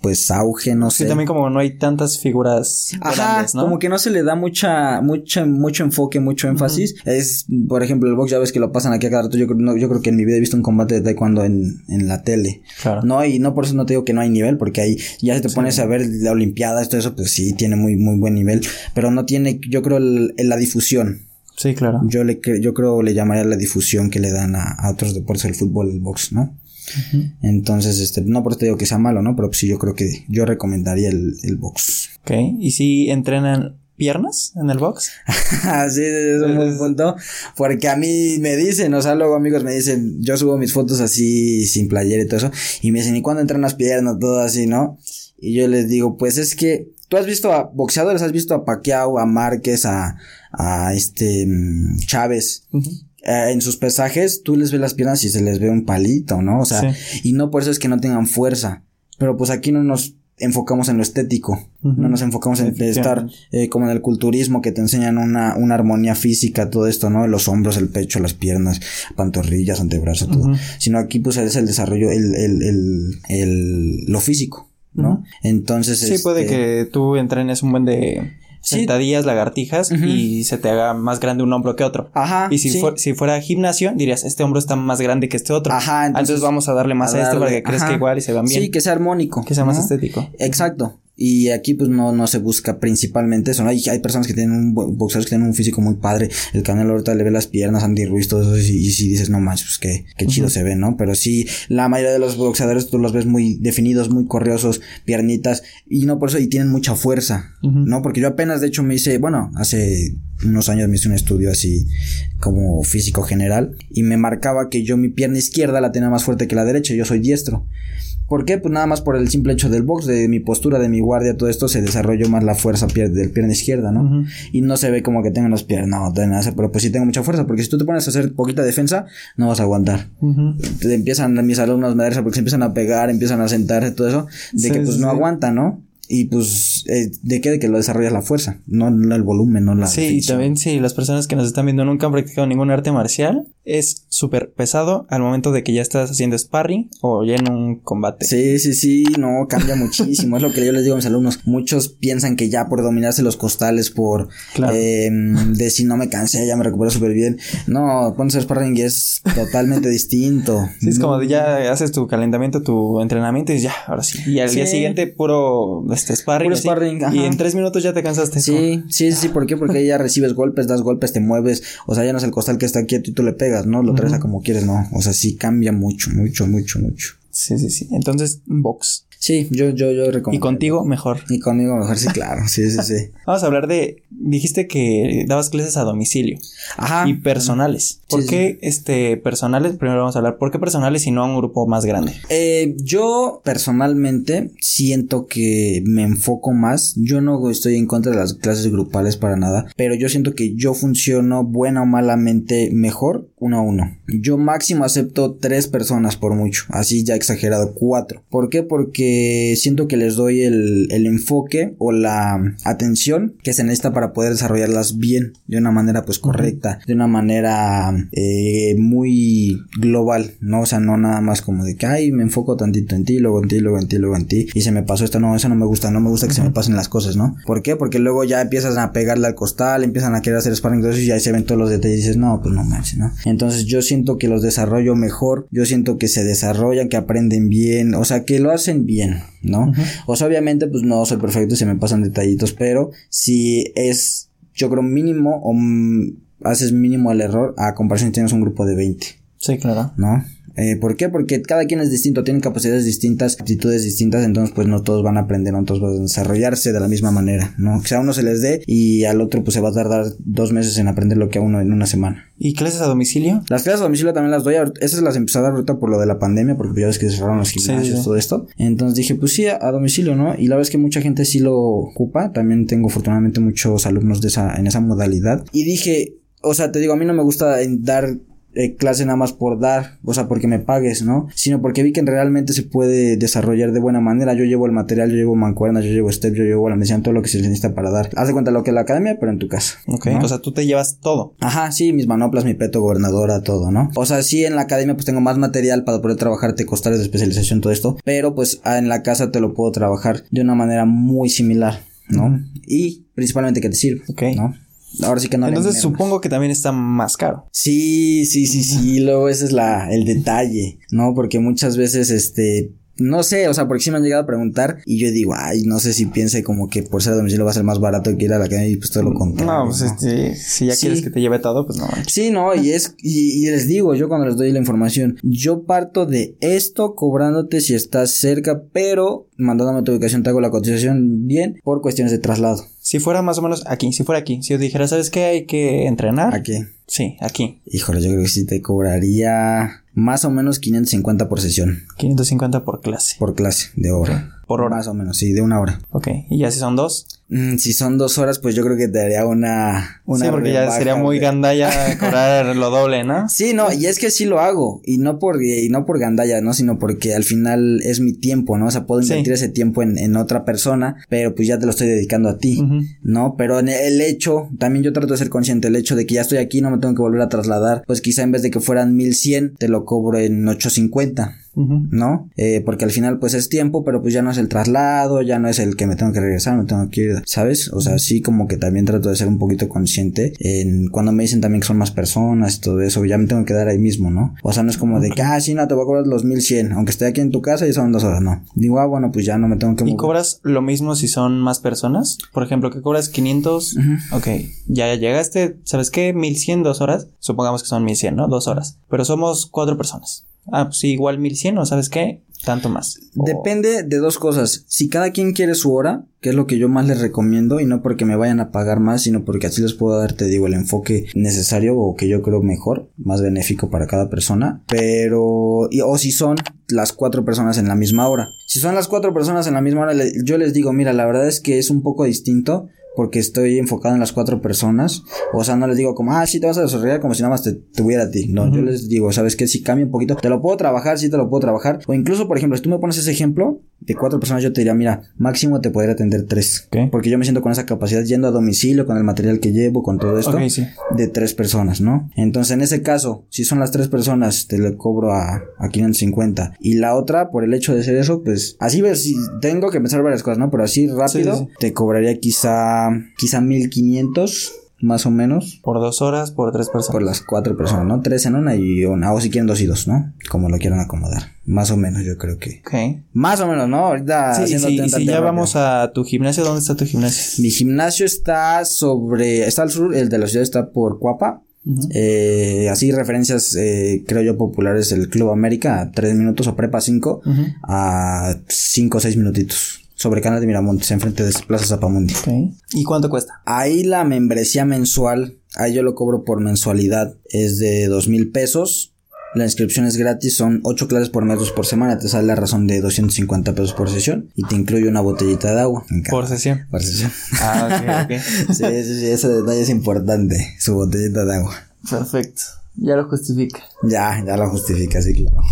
pues, auge, no Sí, sé. también como no hay tantas figuras Ajá, grandes, ¿no? como que no se le da mucha, mucha, mucho enfoque, mucho énfasis. Es, por ejemplo, el box ya ves que lo pasan aquí a cada rato. Yo creo, no, yo creo que en mi vida he visto un combate de taekwondo en, en la tele. Claro. No, y no por eso no te digo que no hay nivel, porque ahí ya si te pones a ver la olimpiada, todo eso, pues sí, tiene muy, muy buen nivel, pero no tiene, yo creo, el- el- la difusión. Sí, claro. Yo le, yo creo le llamaría la difusión que le dan a, a otros deportes, el fútbol, el box, ¿no? Entonces, este, no por te digo que sea malo, ¿no? Pero sí, yo creo que yo recomendaría el, el box. Ok. ¿Y si entrenan piernas en el box? sí, sí, es un buen punto. Porque a mí me dicen, o sea, luego amigos me dicen, yo subo mis fotos así, sin playera y todo eso, y me dicen, ¿y cuándo entran las piernas? Todo así, ¿no? Y yo les digo, pues es que, tú has visto a boxeadores, has visto a Pacquiao, a Márquez, a, a este, mm, Chávez. Eh, en sus pesajes, tú les ves las piernas y se les ve un palito, ¿no? O sea, y no por eso es que no tengan fuerza. Pero pues aquí no nos enfocamos en lo estético. No nos enfocamos en estar eh, como en el culturismo que te enseñan una, una armonía física, todo esto, ¿no? Los hombros, el pecho, las piernas, pantorrillas, antebrazo, todo. Sino aquí pues es el desarrollo, el, el, el, el- lo físico, ¿no? Entonces, Sí, puede este, que tú entrenes un buen de sentadillas, lagartijas y se te haga más grande un hombro que otro. Ajá. Y si, si fuera gimnasio, dirías, este hombro está más grande que este otro. Ajá. Entonces, vamos a darle más a, este para que crezca igual y se vean bien. Sí, que sea armónico. Que sea más estético. Exacto. Y aquí pues no, no se busca principalmente eso, ¿no? Hay, hay personas que tienen un, boxeadores que tienen un físico muy padre, el canal ahorita le ve las piernas, Andy Ruiz, todo eso, y, si dices, no manches, pues qué, qué chido se ve, ¿no? Pero sí, la mayoría de los boxeadores tú los ves muy definidos, muy corriosos, piernitas, y no por eso, y tienen mucha fuerza, ¿no? Porque yo apenas, de hecho, me hice, bueno, hace unos años me hice un estudio así como físico general, y me marcaba que yo mi pierna izquierda la tenía más fuerte que la derecha, yo soy diestro. ¿Por qué? Pues nada más por el simple hecho del box, de mi postura, de mi guardia, todo esto se desarrolló más la fuerza del pierna izquierda, ¿no? Y no se ve como que tengo las piernas, no, pero pues sí tengo mucha fuerza, porque si tú te pones a hacer poquita defensa, no vas a aguantar. Te empiezan mis alumnos madres porque se empiezan a pegar, empiezan a sentar, todo eso, de que pues no aguanta, ¿no? Y pues, eh, ¿de qué? De que lo desarrollas la fuerza, no, el volumen, no la. Sí, y también si las personas que nos están viendo nunca han practicado ningún arte marcial, es súper pesado al momento de que ya estás haciendo sparring o ya en un combate. Sí, sí, sí, no, cambia muchísimo. es lo que yo les digo a mis alumnos. Muchos piensan que ya por dominarse los costales, por em, de si no me cansé, ya me recupero súper bien. No, pones sparring y es totalmente distinto. Sí, es como de ya haces tu calentamiento, tu entrenamiento y ya, ahora sí. Y al día siguiente puro este sparring. Puro sparring, Y en tres minutos ya te cansaste. Sí, sí, sí, ¿por qué? Porque ya recibes golpes, das golpes, te mueves. O sea, ya no es el costal que está quieto y tú le pegas. ¿no? Lo traes a como quieres, ¿no? O sea, sí cambia mucho, mucho, mucho, mucho. Sí, sí, sí. Entonces, box. Sí, yo, yo, yo recomiendo. Y contigo mejor. Y conmigo mejor, sí, claro. Sí, sí, sí. Vamos a hablar de. Dijiste que dabas clases a domicilio. Ajá. Y personales. ¿Por qué este personales? Primero vamos a hablar, ¿por qué personales y no a un grupo más grande? Eh, yo personalmente siento que me enfoco más. Yo no estoy en contra de las clases grupales para nada. Pero yo siento que yo funciono buena o malamente mejor uno a uno. Yo máximo acepto tres personas por mucho. Así ya exagerado, cuatro. ¿Por qué? Porque siento que les doy el, enfoque o la atención que se necesita para poder desarrollarlas bien, de una manera pues correcta, de una manera eh, muy global, ¿no? O sea, no nada más como de que, ay, me enfoco tantito en ti, luego en ti, luego en ti, luego en ti, y se me pasó esto, no, eso no me gusta, no me gusta que se me pasen las cosas, ¿no? ¿Por qué? Porque luego ya empiezas a pegarle al costal, empiezan a querer hacer sparring, entonces y ahí se ven todos los detalles y dices, no, pues no manches, ¿no? Entonces yo siento que los desarrollo mejor, yo siento que se desarrollan, que aprenden bien, o sea, que lo hacen bien ¿no? O sea, obviamente, pues no soy perfecto se me pasan detallitos, pero si es, yo creo, mínimo o haces mínimo el error a comparación si tienes un grupo de 20. Sí, claro. ¿No? Eh, ¿Por qué? Porque cada quien es distinto, tienen capacidades distintas, aptitudes distintas, entonces pues no todos van a aprender, no todos van a desarrollarse de la misma manera, ¿no? Que a uno se les dé y al otro pues se va a tardar dos meses en aprender lo que a uno en una semana. ¿Y clases a domicilio? Las clases a domicilio también las doy, esas las empecé a dar ahorita por lo de la pandemia, porque ya ves que cerraron los gimnasios, todo esto. Entonces dije, pues sí, a, domicilio, ¿no? Y la verdad es que mucha gente sí lo ocupa, también tengo afortunadamente muchos alumnos de esa, en esa modalidad. Y dije, o sea, te digo, a mí no me gusta dar eh, clase nada más por dar, o sea, porque me pagues, ¿no? Sino porque vi que realmente se puede desarrollar de buena manera. Yo llevo el material, yo llevo mancuernas, yo llevo step, yo llevo la mesión, todo lo que se necesita para dar. Haz de cuenta lo que es la academia, pero en tu casa. Ok, o sea, tú te llevas todo. Ajá, sí, mis manoplas, mi peto, gobernadora, todo, ¿no? O sea, sí, en la academia pues tengo más material para poder trabajarte costales de especialización, todo esto, pero pues ah, en la casa te lo puedo trabajar de una manera muy similar, ¿no? Y principalmente que te sirve, Ok. ¿no? Ahora sí que no. Entonces supongo que también está más caro. Sí, sí, sí, sí. luego ese es la, el detalle, ¿no? Porque muchas veces, este, no sé, o sea, porque sí me han llegado a preguntar y yo digo, ay, no sé si piense como que por ser a domicilio va a ser más barato que ir a la academia y pues todo lo contrario. No, pues este, si ya quieres que te lleve todo, pues no. Sí, no, y es, y, les digo, yo cuando les doy la información, yo parto de esto cobrándote si estás cerca, pero mandándome tu ubicación te hago la cotización bien por cuestiones de traslado. Si fuera más o menos aquí, si fuera aquí, si yo dijera, ¿sabes qué? Hay que entrenar. Aquí. Sí, aquí. Híjole, yo creo que sí te cobraría más o menos 550 por sesión. 550 por clase. Por clase, de hora. Por hora. Más o menos, sí, de una hora. Ok, ¿y ya si son dos? Mm, si son dos horas, pues yo creo que te daría una. una sí, porque ya sería muy gandalla cobrar lo doble, ¿no? Sí, no, y es que sí lo hago. Y no por, y no por gandalla, ¿no? Sino porque al final es mi tiempo, ¿no? O sea, puedo invertir ese tiempo en, en, otra persona, pero pues ya te lo estoy dedicando a ti, ¿no? Pero en el hecho, también yo trato de ser consciente, el hecho de que ya estoy aquí, no me tengo que volver a trasladar, pues quizá en vez de que fueran 1100, te lo cobro en 850. ¿no? Eh, porque al final pues es tiempo, pero pues ya no es el traslado, ya no es el que me tengo que regresar, me tengo que ir vida, ¿sabes? O sea, sí como que también trato de ser un poquito consciente en cuando me dicen también que son más personas y todo eso, ya me tengo que dar ahí mismo, ¿no? O sea, no es como de que, ah, sí, no, te voy a cobrar los 1100, aunque esté aquí en tu casa y son dos horas, no. Digo, ah, bueno, pues ya no me tengo que ¿Y cobras lo mismo si son más personas? Por ejemplo, que cobras 500, ok, ya llegaste, ¿sabes qué? 1100, dos horas, supongamos que son 1100, ¿no? Dos horas, pero somos cuatro personas. Ah, pues sí, igual 1100, ¿o sabes qué? Tanto más. Depende de dos cosas. Si cada quien quiere su hora, que es lo que yo más les recomiendo, y no porque me vayan a pagar más, sino porque así les puedo dar, te digo, el enfoque necesario o que yo creo mejor, más benéfico para cada persona. Pero, o si son las cuatro personas en la misma hora. Si son las cuatro personas en la misma hora, yo les digo, mira, la verdad es que es un poco distinto porque estoy enfocado en las cuatro personas. O sea, no les digo como, ah, sí te vas a desarrollar como si nada más te tuviera a ti. No, yo les digo, ¿sabes qué? Si cambia un poquito, te lo puedo trabajar, sí te lo puedo trabajar. O incluso, por ejemplo, si tú me pones ese ejemplo de cuatro personas, yo te diría, mira, máximo te podría atender tres. Porque yo me siento con esa capacidad yendo a domicilio, con el material que llevo, con todo esto, de tres personas, ¿no? Entonces, en ese caso, si son las tres personas, te le cobro a, a 550. Y la otra, por el hecho de ser eso, pues, así ves, si tengo que pensar varias cosas, ¿no? Pero así rápido, te cobraría quizá quizá 1500 más o menos. Por dos horas, por tres personas. Por las cuatro personas, ¿no? Tres en una y una. O si quieren dos y dos, ¿no? Como lo quieran acomodar. Más o menos, yo creo que. Ok. Más o menos, ¿no? Ahorita. Sí, sí, si ya vamos a tu gimnasio, ¿dónde está tu gimnasio? Mi gimnasio está sobre. Está al sur, el de la ciudad está por Cuapa. eh, así referencias eh, creo yo populares el Club América a tres minutos o prepa cinco a cinco o seis minutitos sobre Canal de Miramontes, enfrente de Plaza Zapamundi. ¿Y cuánto cuesta? Ahí la membresía mensual, ahí yo lo cobro por mensualidad, es de dos mil pesos. La inscripción es gratis, son ocho clases por mes, por semana, te sale la razón de 250 pesos por sesión y te incluye una botellita de agua. ¿Por sesión? Por sesión. Ah, ok, ok. sí, sí, sí, ese detalle es importante, su botellita de agua. Perfecto, ya lo justifica. Ya, ya lo justifica, sí, claro.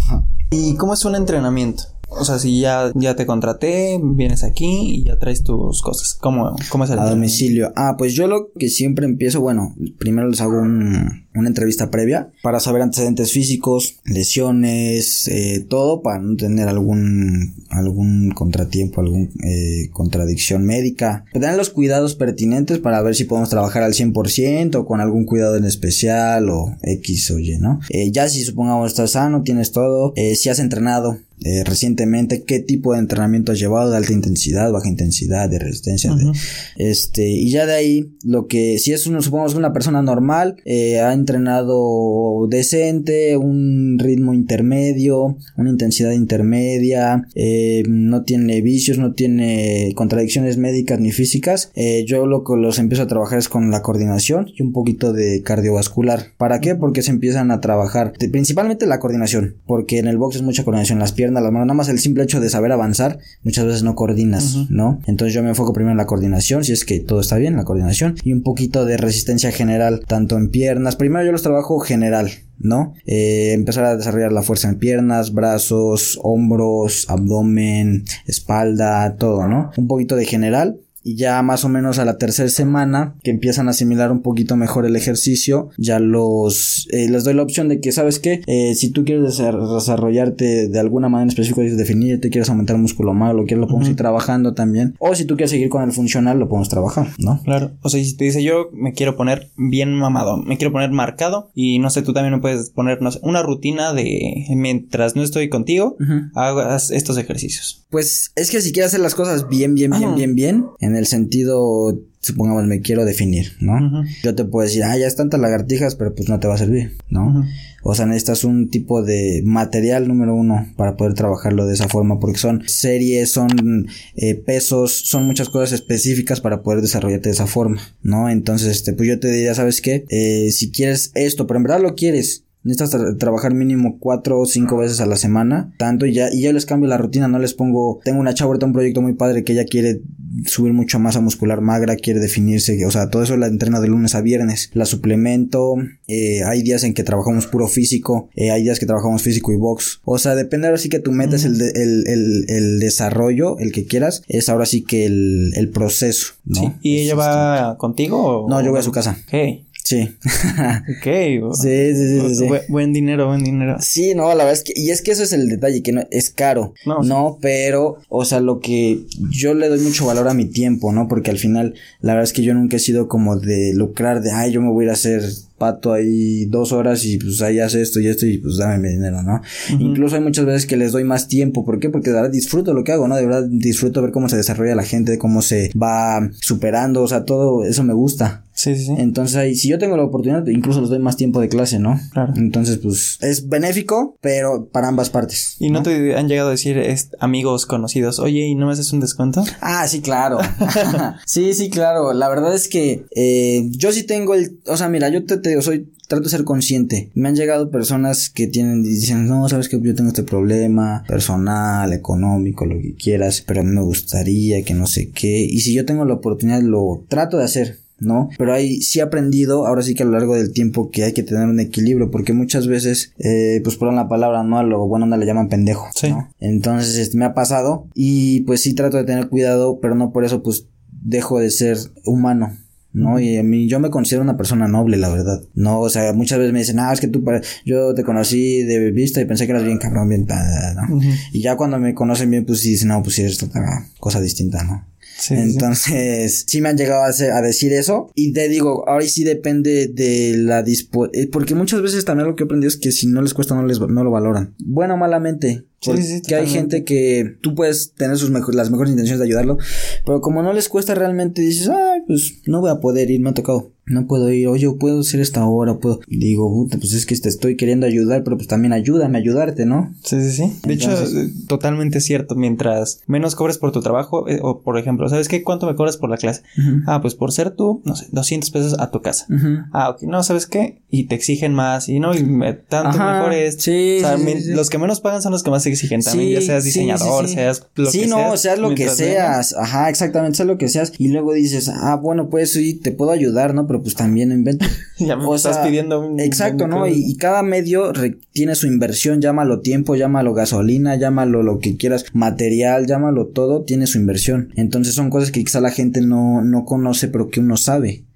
¿Y cómo es un entrenamiento? O sea, si ya, ya te contraté, vienes aquí y ya traes tus cosas. ¿Cómo, cómo es el A domicilio. Ah, pues yo lo que siempre empiezo, bueno, primero les hago un, una entrevista previa para saber antecedentes físicos, lesiones, eh, todo para no tener algún, algún contratiempo, alguna eh, contradicción médica. Tener los cuidados pertinentes para ver si podemos trabajar al 100% o con algún cuidado en especial o X o Y, ¿no? Eh, ya si supongamos estás sano, tienes todo, si has entrenado eh, recientemente, qué tipo de entrenamiento has llevado, de alta intensidad, baja intensidad, de resistencia, de, este, y ya de ahí, lo que, si es uno, supongamos una persona normal, eh, ha entrenado decente, un ritmo intermedio, una intensidad intermedia, eh, no tiene vicios, no tiene contradicciones médicas ni físicas, eh, yo lo que los empiezo a trabajar es con la coordinación y un poquito de cardiovascular. ¿Para qué? Porque se empiezan a trabajar, principalmente la coordinación, porque en el box es mucha coordinación, las piernas, las manos, nada más el simple hecho de saber avanzar, muchas veces no coordinas, ¿no? Entonces yo me enfoco primero en la coordinación, si es que todo está bien, la coordinación, y un poquito de resistencia general, tanto en piernas. Primero yo los trabajo general, ¿no? Eh, empezar a desarrollar la fuerza en piernas, brazos, hombros, abdomen, espalda, todo, ¿no? Un poquito de general y ya más o menos a la tercera semana que empiezan a asimilar un poquito mejor el ejercicio, ya los eh, les doy la opción de que, ¿sabes qué? Eh, si tú quieres desarrollarte de alguna manera específica, definirte, quieres aumentar músculo más, lo quieres, lo podemos ir trabajando también. O si tú quieres seguir con el funcional, lo podemos trabajar, ¿no? Claro. O sea, si te dice yo me quiero poner bien mamado, me quiero poner marcado y no sé, tú también me puedes poner, una rutina de mientras no estoy contigo, hagas estos ejercicios. Pues es que si quieres hacer las cosas bien, bien, bien, bien, bien, en el sentido, supongamos, me quiero definir, ¿no? Yo te puedo decir, ah, ya es tantas lagartijas, pero pues no te va a servir, ¿no? O sea, necesitas un tipo de material número uno para poder trabajarlo de esa forma, porque son series, son eh, pesos, son muchas cosas específicas para poder desarrollarte de esa forma, ¿no? Entonces, este, pues yo te diría, ¿sabes qué? Eh, si quieres esto, pero en verdad lo quieres, necesitas trabajar mínimo cuatro o cinco veces a la semana, tanto y ya, y yo les cambio la rutina, no les pongo, tengo una chava ahorita un proyecto muy padre que ella quiere subir mucho masa muscular magra, quiere definirse, o sea, todo eso la entrena de lunes a viernes, la suplemento, eh, hay días en que trabajamos puro físico, eh, hay días que trabajamos físico y box, o sea, depende ahora sí que tú metes el, el, el, el, desarrollo, el que quieras, es ahora sí que el, el proceso, ¿no? ¿Y ella va contigo? No, yo voy a su casa. ¿Qué? Sí. ok. Sí, sí, sí, sí. buen dinero, buen dinero. Sí, no, la verdad es que, y es que eso es el detalle, que no, es caro. No, no pero, o sea, lo que yo le doy mucho valor a mi tiempo, ¿no? Porque al final, la verdad es que yo nunca he sido como de lucrar de, ay, yo me voy a ir a hacer pato ahí dos horas y pues ahí hace esto y esto y pues dame mi dinero, ¿no? Incluso hay muchas veces que les doy más tiempo. ¿Por qué? Porque de verdad disfruto lo que hago, ¿no? De verdad disfruto ver cómo se desarrolla la gente, cómo se va superando, o sea, todo eso me gusta. Sí, sí, sí. Entonces ahí, si yo tengo la oportunidad, incluso les doy más tiempo de clase, ¿no? Claro. Entonces, pues, es benéfico, pero para ambas partes. ¿Y no, te han llegado a decir amigos conocidos, oye, ¿y no me haces un descuento? Ah, sí, claro. sí, sí, claro. La verdad es que eh, yo sí tengo el, o sea, mira, yo te, te digo, soy trato de ser consciente. Me han llegado personas que tienen dicen, no, sabes que yo tengo este problema personal, económico, lo que quieras, pero a mí me gustaría que no sé qué. Y si yo tengo la oportunidad, lo trato de hacer. ¿no? Pero ahí sí he aprendido, ahora sí que a lo largo del tiempo, que hay que tener un equilibrio, porque muchas veces, eh, pues por la palabra, ¿no? A lo bueno no le llaman pendejo, sí. ¿no? Entonces, este, me ha pasado y pues sí trato de tener cuidado, pero no por eso pues dejo de ser humano. ¿No? Y a mí, yo me considero una persona noble, la verdad. No, o sea, muchas veces me dicen, ah, es que tú, yo te conocí de vista y pensé que eras bien cabrón, bien, ¿no? Y ya cuando me conocen bien, pues sí dicen, no, pues sí eres otra cosa distinta, ¿no? Entonces, sí. me han llegado a, decir eso. Y te digo, ahora sí depende de la dispo... Eh, porque muchas veces también lo que he aprendido es que si no les cuesta, no, les, no lo valoran. Bueno o malamente. Porque que hay gente que tú puedes tener sus mejor, las mejores intenciones de ayudarlo, pero como no les cuesta realmente, dices, ay, pues no voy a poder ir, me ha tocado no puedo ir, oye, puedo hacer esta hora, puedo. Digo, pues es que te estoy queriendo ayudar, pero pues también ayúdame a ayudarte, ¿no? Sí, sí, sí. De hecho, eh, totalmente cierto. Mientras menos cobres por tu trabajo, eh, o por ejemplo, ¿sabes qué? ¿Cuánto me cobras por la clase? Ah, pues por ser tú, no sé, 200 pesos a tu casa. Ah, ok, no, ¿sabes qué? Y te exigen más, y no, y tanto mejor es. Sí, Los que menos pagan son los que más exigen también, ya seas diseñador, seas lo que no, seas. seas lo que seas. Ajá, exactamente, seas lo que seas. Y luego dices, ah, bueno, pues sí, te puedo ayudar, ¿no? Pero pues también no invento. ya me estás pidiendo un, Exacto, ¿no? Y, cada medio tiene su inversión, llámalo tiempo, llámalo gasolina, llámalo lo que quieras, material, llámalo todo, tiene su inversión. Entonces son cosas que quizá la gente no, no conoce, pero que uno sabe.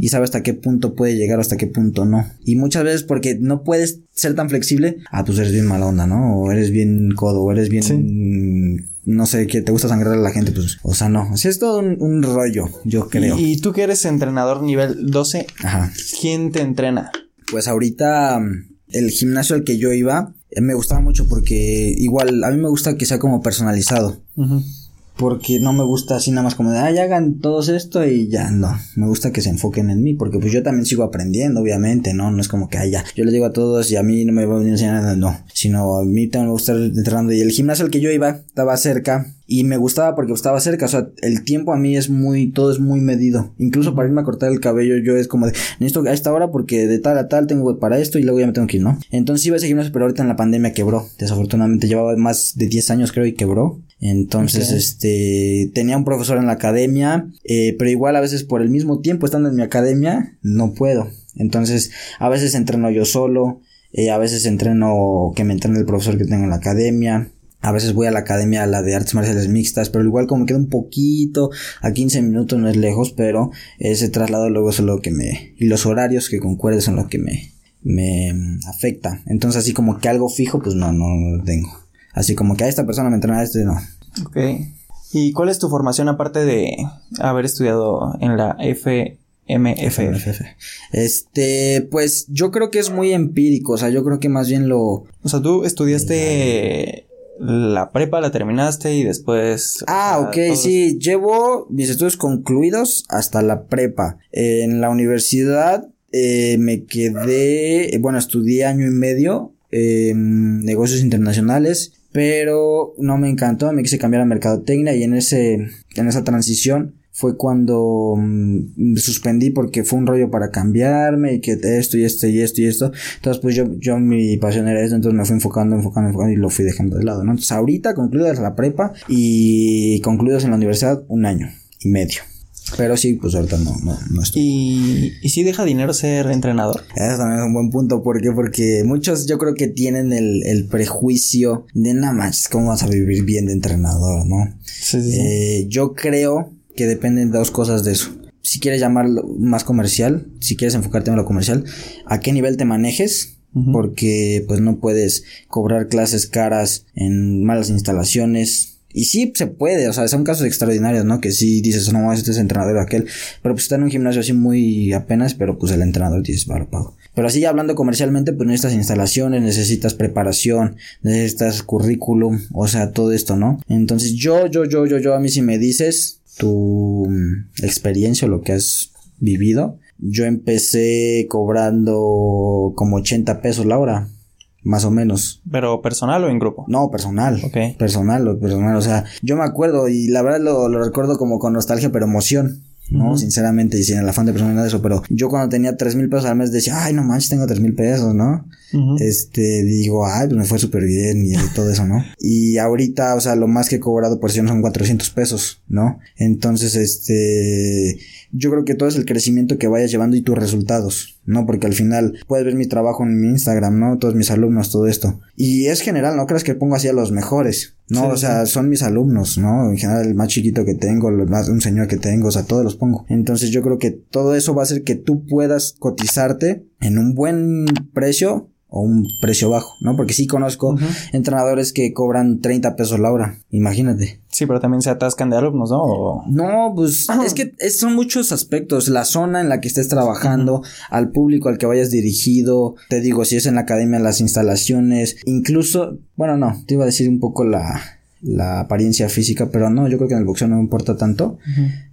Y sabe hasta qué punto puede llegar, hasta qué punto no. Y muchas veces porque no puedes ser tan flexible, ah, pues eres bien mala onda, ¿no? O eres bien codo, o eres bien no sé, que te gusta sangrar a la gente, pues, o sea, no. Así es todo un, rollo, yo creo. ¿Y, tú que eres entrenador nivel 12, Ajá. ¿quién te entrena? Pues ahorita mm, el gimnasio al que yo iba eh, me gustaba mucho porque igual a mí me gusta que sea como personalizado. Ajá porque no me gusta así nada más como de, ay, hagan todos esto y ya, no, me gusta que se enfoquen en mí, porque pues yo también sigo aprendiendo, obviamente, ¿no? No es como que, ay, ya, yo les digo a todos y a mí no me voy a enseñar nada, no, sino a mí también me gusta estar entrenando y el gimnasio al que yo iba estaba cerca y me gustaba porque estaba cerca, o sea, el tiempo a mí es muy, todo es muy medido. Incluso para irme a cortar el cabello yo es como de, necesito a esta hora porque de tal a tal tengo para esto y luego ya me tengo que ir, ¿no? Entonces iba a ese gimnasio, pero ahorita en la pandemia quebró. Desafortunadamente llevaba más de 10 años creo y quebró. Entonces, este, tenía un profesor en la academia, eh, pero igual a veces por el mismo tiempo estando en mi academia, no puedo. Entonces, a veces entreno yo solo, eh, a veces entreno que me entrene el profesor que tengo en la academia. A veces voy a la academia, a la de artes marciales mixtas, pero igual como queda un poquito, a 15 minutos no es lejos, pero ese traslado luego es lo que me, y los horarios que concuerden son lo que me, me afecta. Entonces así como que algo fijo, pues no, no tengo. Así como que a esta persona me entrena, a este no. Ok. ¿Y cuál es tu formación aparte de haber estudiado en la FMF? Este, pues yo creo que es muy empírico, o sea, yo creo que más bien lo... O sea, tú estudiaste la prepa la terminaste y después... Ah, ok, sí, llevo mis estudios concluidos hasta la prepa. En la universidad eh, me quedé, bueno, estudié año y medio en negocios internacionales, pero no me encantó, me quise cambiar a mercadotecnia y en ese, en esa transición fue cuando mm, suspendí porque fue un rollo para cambiarme y que esto y esto y esto y esto. Entonces, pues yo, yo mi pasión era esto, entonces me fui enfocando, enfocando, enfocando y lo fui dejando de lado, ¿no? Entonces, ahorita concluidas la prepa y concluidos en la universidad un año y medio. Pero sí, pues ahorita no, no, no estoy. ¿Y, ¿Y si deja dinero ser entrenador? Eso también es un buen punto. ¿Por qué? Porque muchos yo creo que tienen el, el prejuicio de nada más, ¿cómo vas a vivir bien de entrenador, no? Sí, sí, sí. Eh, yo creo que dependen dos cosas de eso. si quieres llamarlo más comercial, si quieres enfocarte en lo comercial, a qué nivel te manejes, porque pues no puedes cobrar clases caras en malas instalaciones. Y sí se puede, o sea, son casos extraordinarios, ¿no? Que sí dices, no, este es entrenador aquel, pero pues está en un gimnasio así muy apenas, pero pues el entrenador dices, vale, pago. Pero así hablando comercialmente, pues necesitas instalaciones, necesitas preparación, necesitas currículum, o sea, todo esto, ¿no? Entonces yo, yo, yo, yo, yo, a mí si me dices tu mm, experiencia o lo que has vivido, yo empecé cobrando como 80 pesos la hora. Más o menos. ¿Pero personal o en grupo? No, personal. Ok. Personal, personal. O sea, yo me acuerdo y la verdad lo, lo recuerdo como con nostalgia, pero emoción. ¿no? Sinceramente, y sin el afán de personalidad de eso, pero yo cuando tenía tres mil pesos al mes decía, ay, no manches, tengo tres mil pesos, ¿no? Este, digo, ay, pues me fue súper bien y todo eso, ¿no? Y ahorita, o sea, lo más que he cobrado por sesión son 400 pesos, ¿no? Entonces, este, yo creo que todo es el crecimiento que vayas llevando y tus resultados, ¿no? Porque al final puedes ver mi trabajo en mi Instagram, ¿no? Todos mis alumnos, todo esto. Y es general, no creas que pongo así a los mejores, ¿no? o sea, son mis alumnos, ¿no? En general, el más chiquito que tengo, el más, un señor que tengo, o sea, todos los pongo. Entonces yo creo que todo eso va a hacer que tú puedas cotizarte en un buen precio o un precio bajo, ¿no? Porque sí conozco entrenadores que cobran 30 pesos la hora, imagínate. Sí, pero también se atascan de alumnos, ¿no? No, pues es que son muchos aspectos, la zona en la que estés trabajando, al público al que vayas dirigido, te digo, si es en la academia, las instalaciones, incluso, bueno, no, te iba a decir un poco la, la apariencia física, pero no, yo creo que en el boxeo no me importa tanto.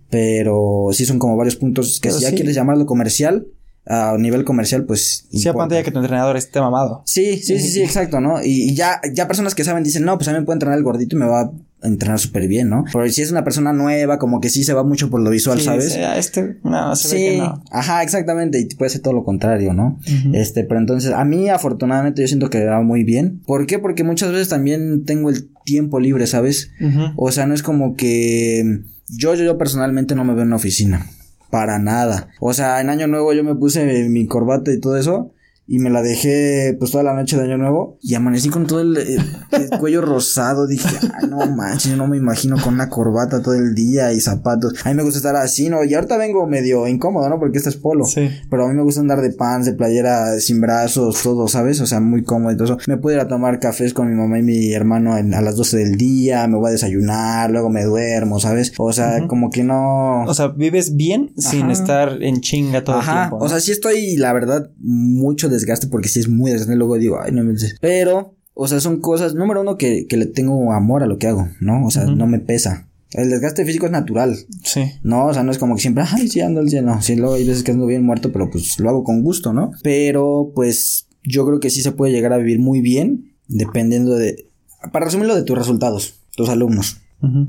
Pero sí son como varios puntos que si ya quieres llamarlo comercial, a nivel comercial, pues. Sí, aparte ya que tu entrenador esté mamado. Sí, sí, sí, sí, exacto, ¿no? Y, ya, ya personas que saben dicen, no, pues a mí me puede entrenar el gordito y me va a entrenar súper bien, ¿no? Pero si es una persona nueva, como que sí se va mucho por lo visual, ¿sabes? Sí, este, no, se sí, ve que no. Ajá, exactamente, y puede ser todo lo contrario, ¿no? Este, pero entonces, a mí afortunadamente yo siento que va muy bien. ¿Por qué? Porque muchas veces también tengo el tiempo libre, ¿sabes? O sea, no es como que yo, yo, yo personalmente no me veo en una oficina. Para nada. O sea, en Año Nuevo yo me puse mi corbata y todo eso y me la dejé pues toda la noche de año nuevo y amanecí con todo el, cuello rosado. Dije ah, no manches no me imagino con una corbata todo el día y zapatos a mí me gusta estar así no y ahorita vengo medio incómodo no porque este es polo. Sí. pero a mí me gusta andar de pants de playera sin brazos todo sabes o sea muy cómodo y todo eso. Me puedo ir a tomar cafés con mi mamá y mi hermano a las 12 del día me voy a desayunar luego me duermo sabes o sea como que no. O sea vives bien sin estar en chinga todo el tiempo o sea sí estoy la verdad mucho de desgaste porque si es muy desgaste. Luego digo, ay, no me Pero, o sea, son cosas, número uno, que, que le tengo amor a lo que hago, ¿no? O sea, no me pesa. El desgaste físico es natural. Sí. No, o sea, no es como que siempre, ay, sí, ando al cielo. Sí, luego hay veces que ando bien muerto, pero pues lo hago con gusto, ¿no? Pero, pues, yo creo que sí se puede llegar a vivir muy bien, dependiendo de. Para resumirlo, de tus resultados, tus alumnos.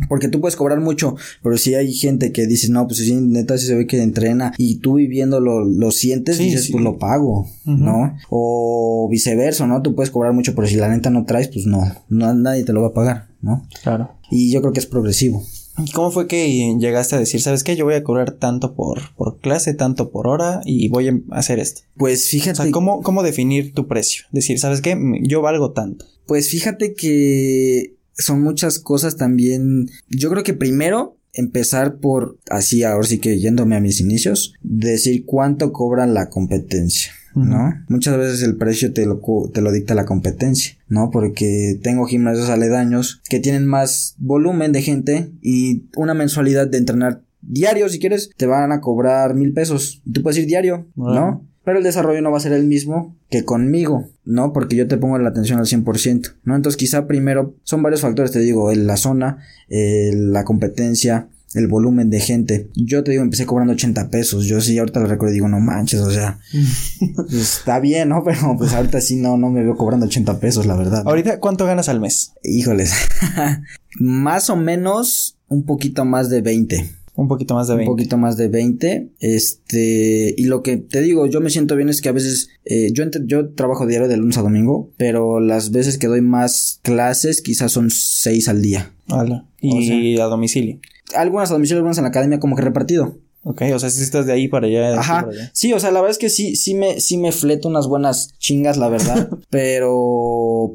Porque tú puedes cobrar mucho, pero si hay gente que dice, no, pues si neta si se ve que entrena y tú viviendo lo, lo sientes, dices, pues lo pago, ¿no? O viceversa, ¿no? Tú puedes cobrar mucho, pero si la neta no traes, pues no, no nadie te lo va a pagar, ¿no? Claro. Y yo creo que es progresivo. ¿Cómo fue que llegaste a decir, sabes qué, yo voy a cobrar tanto por, por clase, tanto por hora y voy a hacer esto? Pues fíjate. O sea, ¿cómo, ¿cómo definir tu precio? Decir, ¿sabes qué? Yo valgo tanto. Pues fíjate que son muchas cosas también. Yo creo que primero empezar por, así ahora sí que yéndome a mis inicios, decir cuánto cobra la competencia. ¿no? Muchas veces el precio te lo, te lo dicta la competencia, ¿no? Porque tengo gimnasios aledaños que tienen más volumen de gente y una mensualidad de entrenar diario, si quieres, te van a cobrar mil pesos. Tú puedes ir diario, ¿no? Pero el desarrollo no va a ser el mismo que conmigo, ¿no? Porque yo te pongo la atención al 100%, ¿no? Entonces quizá primero son varios factores, te digo, la zona, la competencia, el volumen de gente. Yo te digo, empecé cobrando 80 pesos. Yo sí, ahorita lo recuerdo y digo, no manches, o sea, pues, está bien, ¿no? Pero pues ahorita sí no, no me veo cobrando 80 pesos, la verdad. ¿Ahorita cuánto ganas al mes? Híjoles. más o menos un poquito más de 20. Un poquito más de 20. Un poquito más de 20. Este, y lo que te digo, yo me siento bien es que a veces, eh, yo, yo trabajo diario de lunes a domingo, pero las veces que doy más clases quizás son 6 al día. Y a domicilio. Algunas a domicilio, algunas en la academia como que repartido. Ok, o sea, si estás de ahí para allá. Ajá. para allá. Sí, o sea, la verdad es que sí, sí me, sí me fleto unas buenas chingas, la verdad. pero,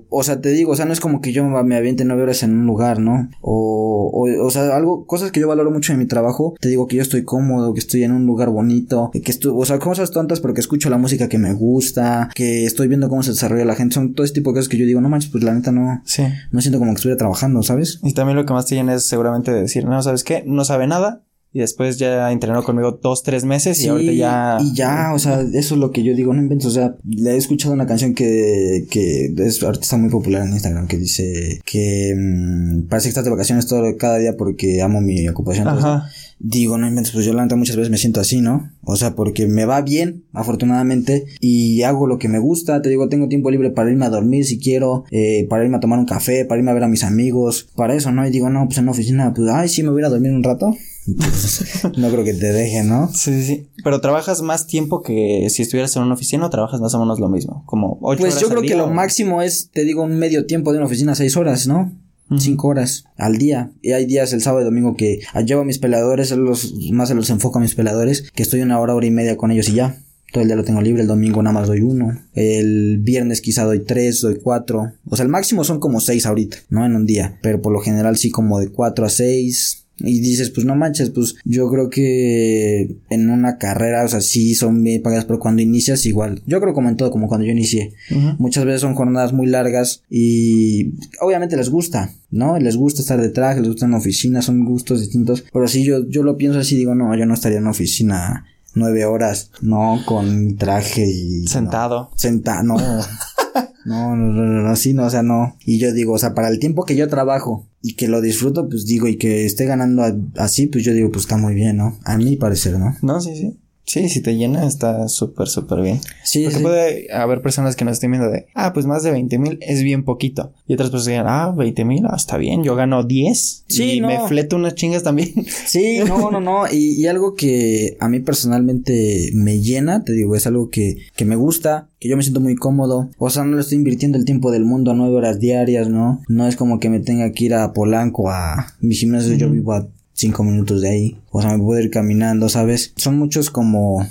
o sea, te digo, o sea, no es como que yo me aviente nueve horas en un lugar, ¿no? O, o, o sea, algo, cosas que yo valoro mucho en mi trabajo. Te digo que yo estoy cómodo, que estoy en un lugar bonito, que estoy, o sea, cosas tontas, pero que escucho la música que me gusta, que estoy viendo cómo se desarrolla la gente. Son todo ese tipo de cosas que yo digo, no manches, pues la neta no, Sí. no siento como que estuviera trabajando, ¿sabes? Y también lo que más te llena es seguramente de decir, no, ¿sabes qué? No sabe nada. Y después ya entrenó conmigo dos, tres meses y ahorita ya. Y ya, o sea, eso es lo que yo digo, no invento. O sea, le he escuchado una canción que, que es ahorita está muy popular en Instagram que dice que mm, parece que estás de vacaciones todo cada día porque amo mi ocupación. Ajá. Digo, no inventes, pues yo la neta muchas veces me siento así, ¿no? O sea, porque me va bien, afortunadamente, y hago lo que me gusta. Te digo, tengo tiempo libre para irme a dormir si quiero, eh, para irme a tomar un café, para irme a ver a mis amigos, para eso, ¿no? Y digo, no, pues en la oficina, pues, ay, sí, me voy a dormir un rato. No creo que te deje, ¿no? Sí, sí, sí. Pero trabajas más tiempo que si estuvieras en una oficina o trabajas más o menos lo mismo. Como ocho Pues horas yo al creo que lo o- máximo es, te digo, un medio tiempo de una oficina, seis horas, ¿no? Cinco horas al día. Y hay días, el sábado y domingo, que llevo a mis peladores, los, más se los enfoco a mis peladores, que estoy una hora, hora y media con ellos y ya. Todo el día lo tengo libre, el domingo nada más doy uno. El viernes quizá doy tres, doy cuatro. O sea, el máximo son como seis ahorita, ¿no? En un día. Pero por lo general sí como de cuatro a seis. Y dices, pues no manches, pues yo creo que en una carrera, o sea, sí son bien pagadas, pero cuando inicias igual. Yo creo como en todo, como cuando yo inicié. Muchas veces son jornadas muy largas y obviamente les gusta, ¿no? Les gusta estar de traje, les gusta en una oficina, son gustos distintos. Pero si yo, yo lo pienso así, digo, no, yo no estaría en una oficina nueve horas, no, con traje y... Sentado. Sentado, no. No, no, no, no, sí, no, o sea, no. Y yo digo, o sea, para el tiempo que yo trabajo y que lo disfruto, pues digo, y que esté ganando así, pues yo digo, pues está muy bien, ¿no? A mi parecer, ¿no? No, sí, sí. Sí, si te llena está súper, súper bien. Sí, Porque sí. puede haber personas que nos estén viendo de, ah, pues más de 20 mil es bien poquito. Y otras personas digan, ah, 20 mil, ah, está bien, yo gano 10. Sí, y no. me fleto unas chingas también. Sí, no, no, no. Y, y algo que a mí personalmente me llena, te digo, es algo que, que me gusta, que yo me siento muy cómodo. O sea, no le estoy invirtiendo el tiempo del mundo a nueve horas diarias, ¿no? No es como que me tenga que ir a Polanco, a mi gimnasio, yo vivo a cinco minutos de ahí. O sea, me puedo ir caminando, ¿sabes? Son muchos como...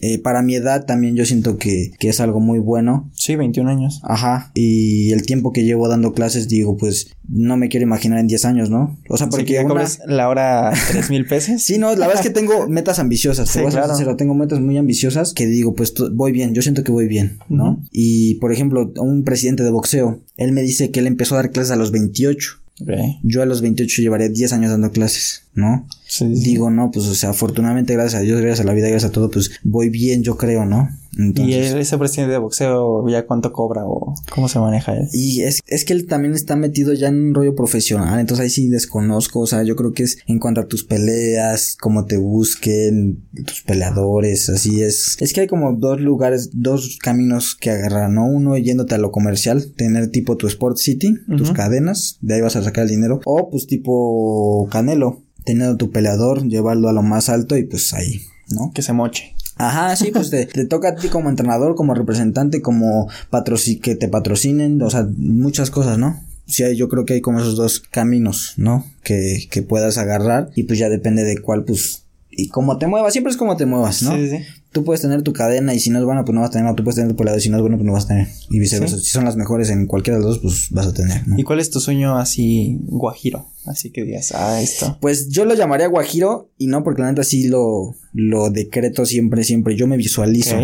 eh, para mi edad también yo siento que, que es algo muy bueno. sí, 21 años. Ajá. Y el tiempo que llevo dando clases, digo, pues no me quiero imaginar en 10 años, ¿no? O sea, Porque porque ya una- cobras la hora 3 mil pesos. Sí, no, la verdad es que tengo metas ambiciosas. Te Sí, voy a ser claro. sincero, tengo metas muy ambiciosas que digo, pues voy bien, yo siento que voy bien, ¿no? Y por ejemplo, un presidente de boxeo, él me dice que él empezó a dar clases a los 28. Ok. Yo a los 28 llevaría 10 años dando clases, ¿no? Sí. Digo, no, pues o sea, afortunadamente, gracias a Dios, gracias a la vida, gracias a todo, pues voy bien, yo creo, ¿no? ¿Y él, ese presidente de boxeo ya cuánto cobra o cómo se maneja él? Y es, es que él también está metido ya en un rollo profesional, entonces ahí sí desconozco, o sea, yo creo que es en cuanto a tus peleas, cómo te busquen, tus peleadores, así es. Es que hay como dos lugares, dos caminos que agarrar, ¿no? Uno yéndote a lo comercial, tener tipo tu Sport City, tus cadenas, de ahí vas a sacar el dinero, o pues tipo Canelo, teniendo tu peleador, llevarlo a lo más alto y pues ahí, ¿no? Que se moche. Ajá, sí, pues te, te toca a ti como entrenador, como representante, como patroci que te patrocinen, o sea, muchas cosas, ¿no? Sí, hay- yo creo que hay como esos dos caminos, ¿no? Que, que puedas agarrar y pues ya depende de cuál, pues, y cómo te muevas, siempre es como te muevas, ¿no? Sí, sí, sí. Tú puedes tener tu cadena y si no es buena, pues no vas a tener, o tú puedes tener tu peleador y si no es bueno, pues no vas a tener, y viceversa. Sí. Si son las mejores en cualquiera de los dos, pues vas a tener, ¿no? ¿Y cuál es tu sueño así guajiro? Así que digas, ah, esto. Pues yo lo llamaría Guajiro y no porque la neta sí lo, lo decreto siempre, siempre. Yo me visualizo.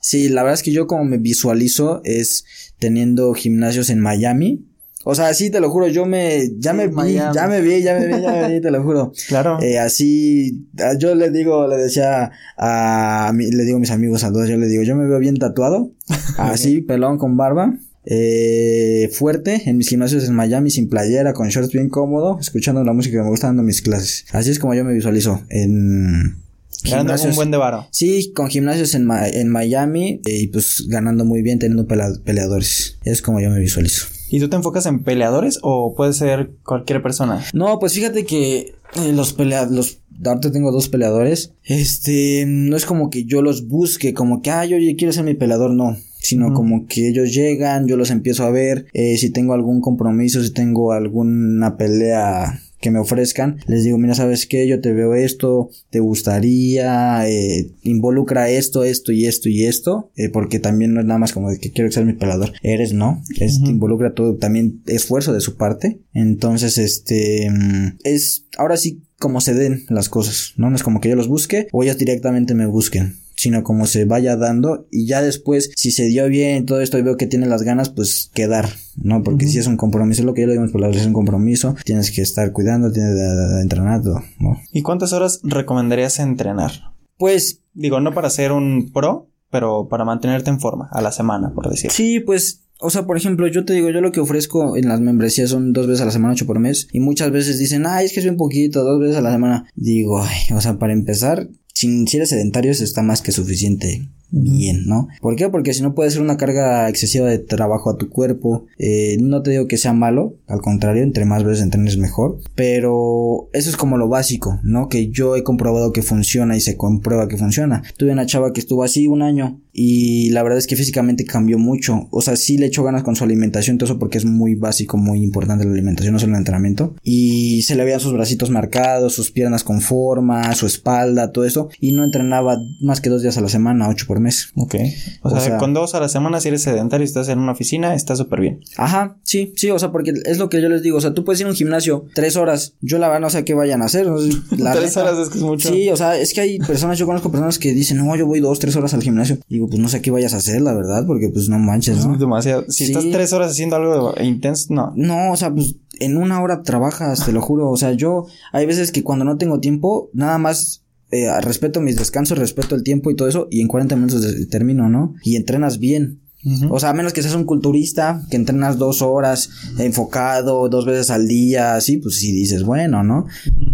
Sí, la verdad es que yo como me visualizo es teniendo gimnasios en Miami. O sea, sí, te lo juro, yo me, ya me vi, ya me vi, ya me vi, ya me vi, te lo juro. Claro. Eh, así, yo le digo, le decía a, mi- le digo a mis amigos a todos, yo le digo, yo me veo bien tatuado, así, pelón con barba, eh, fuerte, en mis gimnasios en Miami, sin playera, con shorts bien cómodo, escuchando la música que me gusta dando mis clases. Así es como yo me visualizo en Ganando un buen de varo. Sí, con gimnasios en, Ma- en Miami eh, y pues ganando muy bien, teniendo peleadores. Es como yo me visualizo. ¿Y tú te enfocas en peleadores o puede ser cualquier persona? No, pues fíjate que eh, los peleadores, ahorita tengo dos peleadores. Este, no es como que yo los busque, como que, ah, yo quiero ser mi peleador, no. Sino como que ellos llegan, yo los empiezo a ver, eh, si tengo algún compromiso, si tengo alguna pelea que me ofrezcan, les digo, mira, ¿sabes qué? Yo te veo esto, te gustaría, eh, involucra esto, esto y esto y esto, eh, porque también no es nada más como de que quiero ser mi pelador, eres no, es, involucra todo, también esfuerzo de su parte, entonces este, mm, es, ahora sí como se den las cosas, ¿no? No es como que yo los busque o ellos directamente me busquen sino como se vaya dando y ya después si se dio bien todo esto y veo que tiene las ganas pues quedar no porque si es un compromiso lo que yo le digo por la es un compromiso tienes que estar cuidando tienes que entrenar todo no y cuántas horas recomendarías entrenar pues digo no para ser un pro pero para mantenerte en forma a la semana por decir sí pues o sea, por ejemplo, yo te digo, yo lo que ofrezco en las membresías son dos veces a la semana, ocho por mes. Y muchas veces dicen, ay, es que es un poquito, dos veces a la semana. Digo, ay, o sea, para empezar, si, si eres sedentario, eso está más que suficiente bien, ¿no? ¿Por qué? Porque si no puede ser una carga excesiva de trabajo a tu cuerpo. Eh, no te digo que sea malo, al contrario, entre más veces entrenes mejor. Pero eso es como lo básico, ¿no? Que yo he comprobado que funciona y se comprueba que funciona. Tuve una chava que estuvo así un año y la verdad es que físicamente cambió mucho. O sea, sí le echó ganas con su alimentación, todo eso porque es muy básico, muy importante la alimentación, no solo el entrenamiento. Y se le veían sus bracitos marcados, sus piernas con forma, su espalda, todo eso. Y no entrenaba más que dos días a la semana, ocho por mes. Ok. O, sea, con dos a la semana, si eres sedentario y estás en una oficina, está súper bien. Ajá, sí, sí, o sea, porque es lo que yo les digo. O sea, tú puedes ir a un gimnasio tres horas. Yo la verdad no sé qué vayan a hacer. tres horas es que es mucho. Sí, o sea, es que hay personas, yo conozco personas que dicen, no, yo voy dos, tres horas al gimnasio. Y pues no sé qué vayas a hacer, la verdad, porque pues no manches, ¿no? Es demasiado. Si estás tres horas haciendo algo intenso, no. No, o sea, pues en una hora trabajas, te lo juro. O sea, yo hay veces que cuando no tengo tiempo, nada más eh, respeto mis descansos, respeto el tiempo y todo eso, y en 40 minutos termino, ¿no? Y entrenas bien. O sea, a menos que seas un culturista, que entrenas dos horas enfocado, dos veces al día, así, pues sí dices, bueno, ¿no?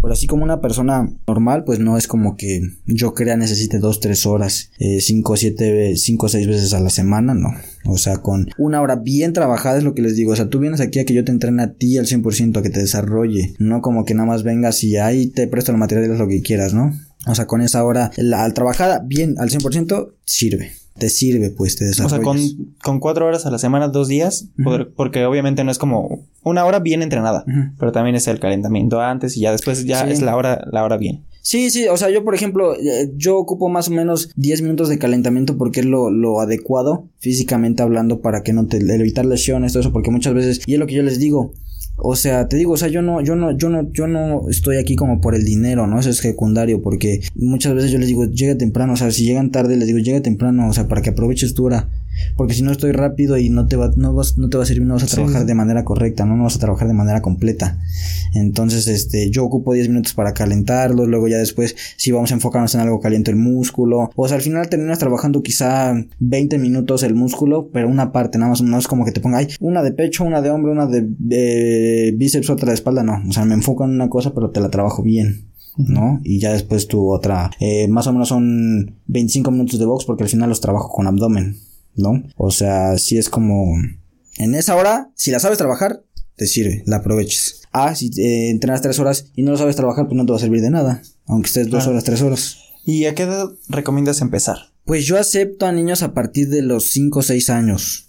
Pero así como una persona normal, pues no es como que yo crea necesite dos, tres horas, eh, cinco, siete, cinco, seis veces a la semana, no. O sea, con una hora bien trabajada es lo que les digo. O sea, tú vienes aquí a que yo te entrene a ti al 100%, a que te desarrolle. No como que nada más vengas y ahí te presto el material, lo que quieras, ¿no? O sea, con esa hora, la, al trabajada bien al 100%, sirve te sirve, pues te desarrollas. O sea, con, cuatro horas a la semana, dos días, porque obviamente no es como una hora bien entrenada, pero también es el calentamiento antes y ya después ya es la hora, la hora bien. Sí, sí, o sea, yo por ejemplo, eh, yo ocupo más o menos 10 minutos de calentamiento porque es lo, lo adecuado físicamente hablando para que no te evitar lesiones, todo eso, porque muchas veces, y es lo que yo les digo, o sea, te digo, o sea, yo no, yo no, yo no, yo no estoy aquí como por el dinero, ¿no? Eso es secundario, porque muchas veces yo les digo, llega temprano, o sea, si llegan tarde, les digo, llega temprano, o sea, para que aproveches tu hora. Porque si no estoy rápido y no te va, no vas, no te va a servir, no vas a trabajar de manera correcta, ¿no? no vas a trabajar de manera completa. Entonces, este, yo ocupo 10 minutos para calentarlo, luego ya después, si vamos a enfocarnos en algo, caliento el músculo. O sea, al final terminas trabajando quizá 20 minutos el músculo, pero una parte, nada más, no es como que te ponga, ay, una de pecho, una de hombro, una de bíceps, otra de espalda, no. O sea, me enfoco en una cosa, pero te la trabajo bien. ¿no? Y ya después tu otra, eh, más o menos son 25 minutos de box porque al final los trabajo con abdomen. ¿No? O sea, si es como... En esa hora, si la sabes trabajar, te sirve, la aproveches. Ah, si eh, entrenas tres horas y no lo sabes trabajar, pues no te va a servir de nada, aunque estés dos horas, tres horas. ¿Y a qué edad recomiendas empezar? Pues yo acepto a niños a partir de los 5 o 6 años.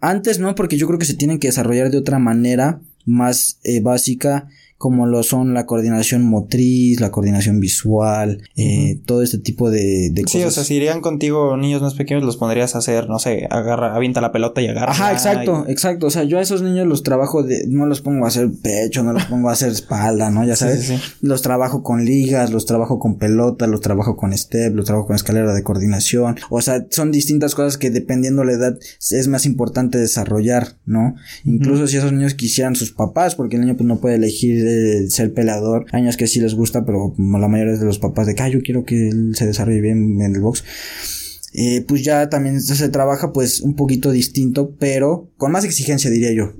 Antes no, porque yo creo que se tienen que desarrollar de otra manera más eh, básica como lo son la coordinación motriz, la coordinación visual, eh, todo este tipo de, cosas. Sí, o sea, si irían contigo niños más pequeños, los pondrías a hacer, no sé, agarra, avienta la pelota y agarra. Ajá, exacto, exacto. O sea, yo a esos niños los trabajo de, no los pongo a hacer pecho, no los pongo a hacer espalda, ¿no? Ya sabes. Sí, sí, Los trabajo con ligas, los trabajo con pelota, los trabajo con step, los trabajo con escalera de coordinación. O sea, son distintas cosas que dependiendo la edad es más importante desarrollar, ¿no? Incluso si esos niños quisieran sus papás, porque el niño pues no puede elegir ser peleador. Años que sí les gusta, pero la mayoría de los papás de que, yo quiero que él se desarrolle bien en el box. Eh, pues ya también se trabaja pues un poquito distinto, pero con más exigencia diría yo,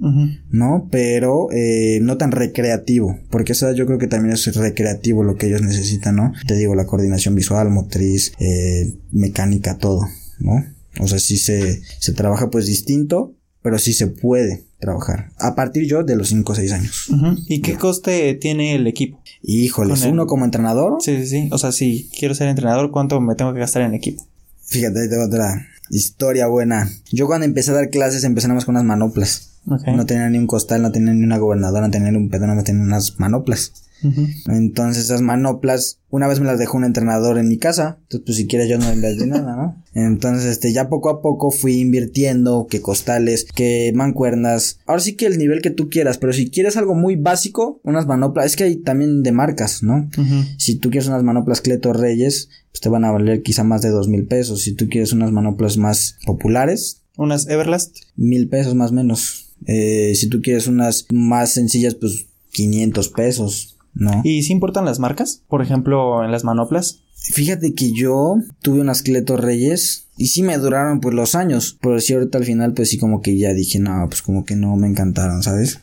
¿no? Pero eh, no tan recreativo, porque eso yo creo que también es recreativo lo que ellos necesitan, ¿no? Te digo, la coordinación visual, motriz, eh, mecánica, todo, ¿no? O sea, sí se, se trabaja pues distinto, pero sí se puede trabajar. A partir yo de los 5 o 6 años. ¿Y qué coste tiene el equipo? Híjoles, ¿uno como entrenador? Sí, sí, sí. O sea, si quiero ser entrenador, ¿cuánto me tengo que gastar en equipo? Fíjate, tengo otra historia buena. Yo cuando empecé a dar clases empecé nada más con unas manoplas. No tenían ni un costal, no tenían ni una gobernadora, no tenían un pedón, no tenían unas manoplas. Entonces esas manoplas, una vez me las dejó un entrenador en mi casa, entonces pues si quieres yo no les di nada, ¿no? Entonces este ya poco a poco fui invirtiendo que costales, que mancuernas, ahora sí que el nivel que tú quieras, pero si quieres algo muy básico, unas manoplas, es que hay también de marcas, ¿no? Si tú quieres unas manoplas Cleto Reyes, pues te van a valer quizá más de dos mil pesos, si tú quieres unas manoplas más populares. Unas Everlast. Mil pesos más o menos. Eh, si tú quieres unas más sencillas, pues 500 pesos. ¿No? ¿Y si importan las marcas? Por ejemplo, en las manoplas. Fíjate que yo tuve unas Cleto Reyes y sí me duraron pues los años, pero sí ahorita al final pues sí como que ya dije, no, pues como que no me encantaron, ¿sabes?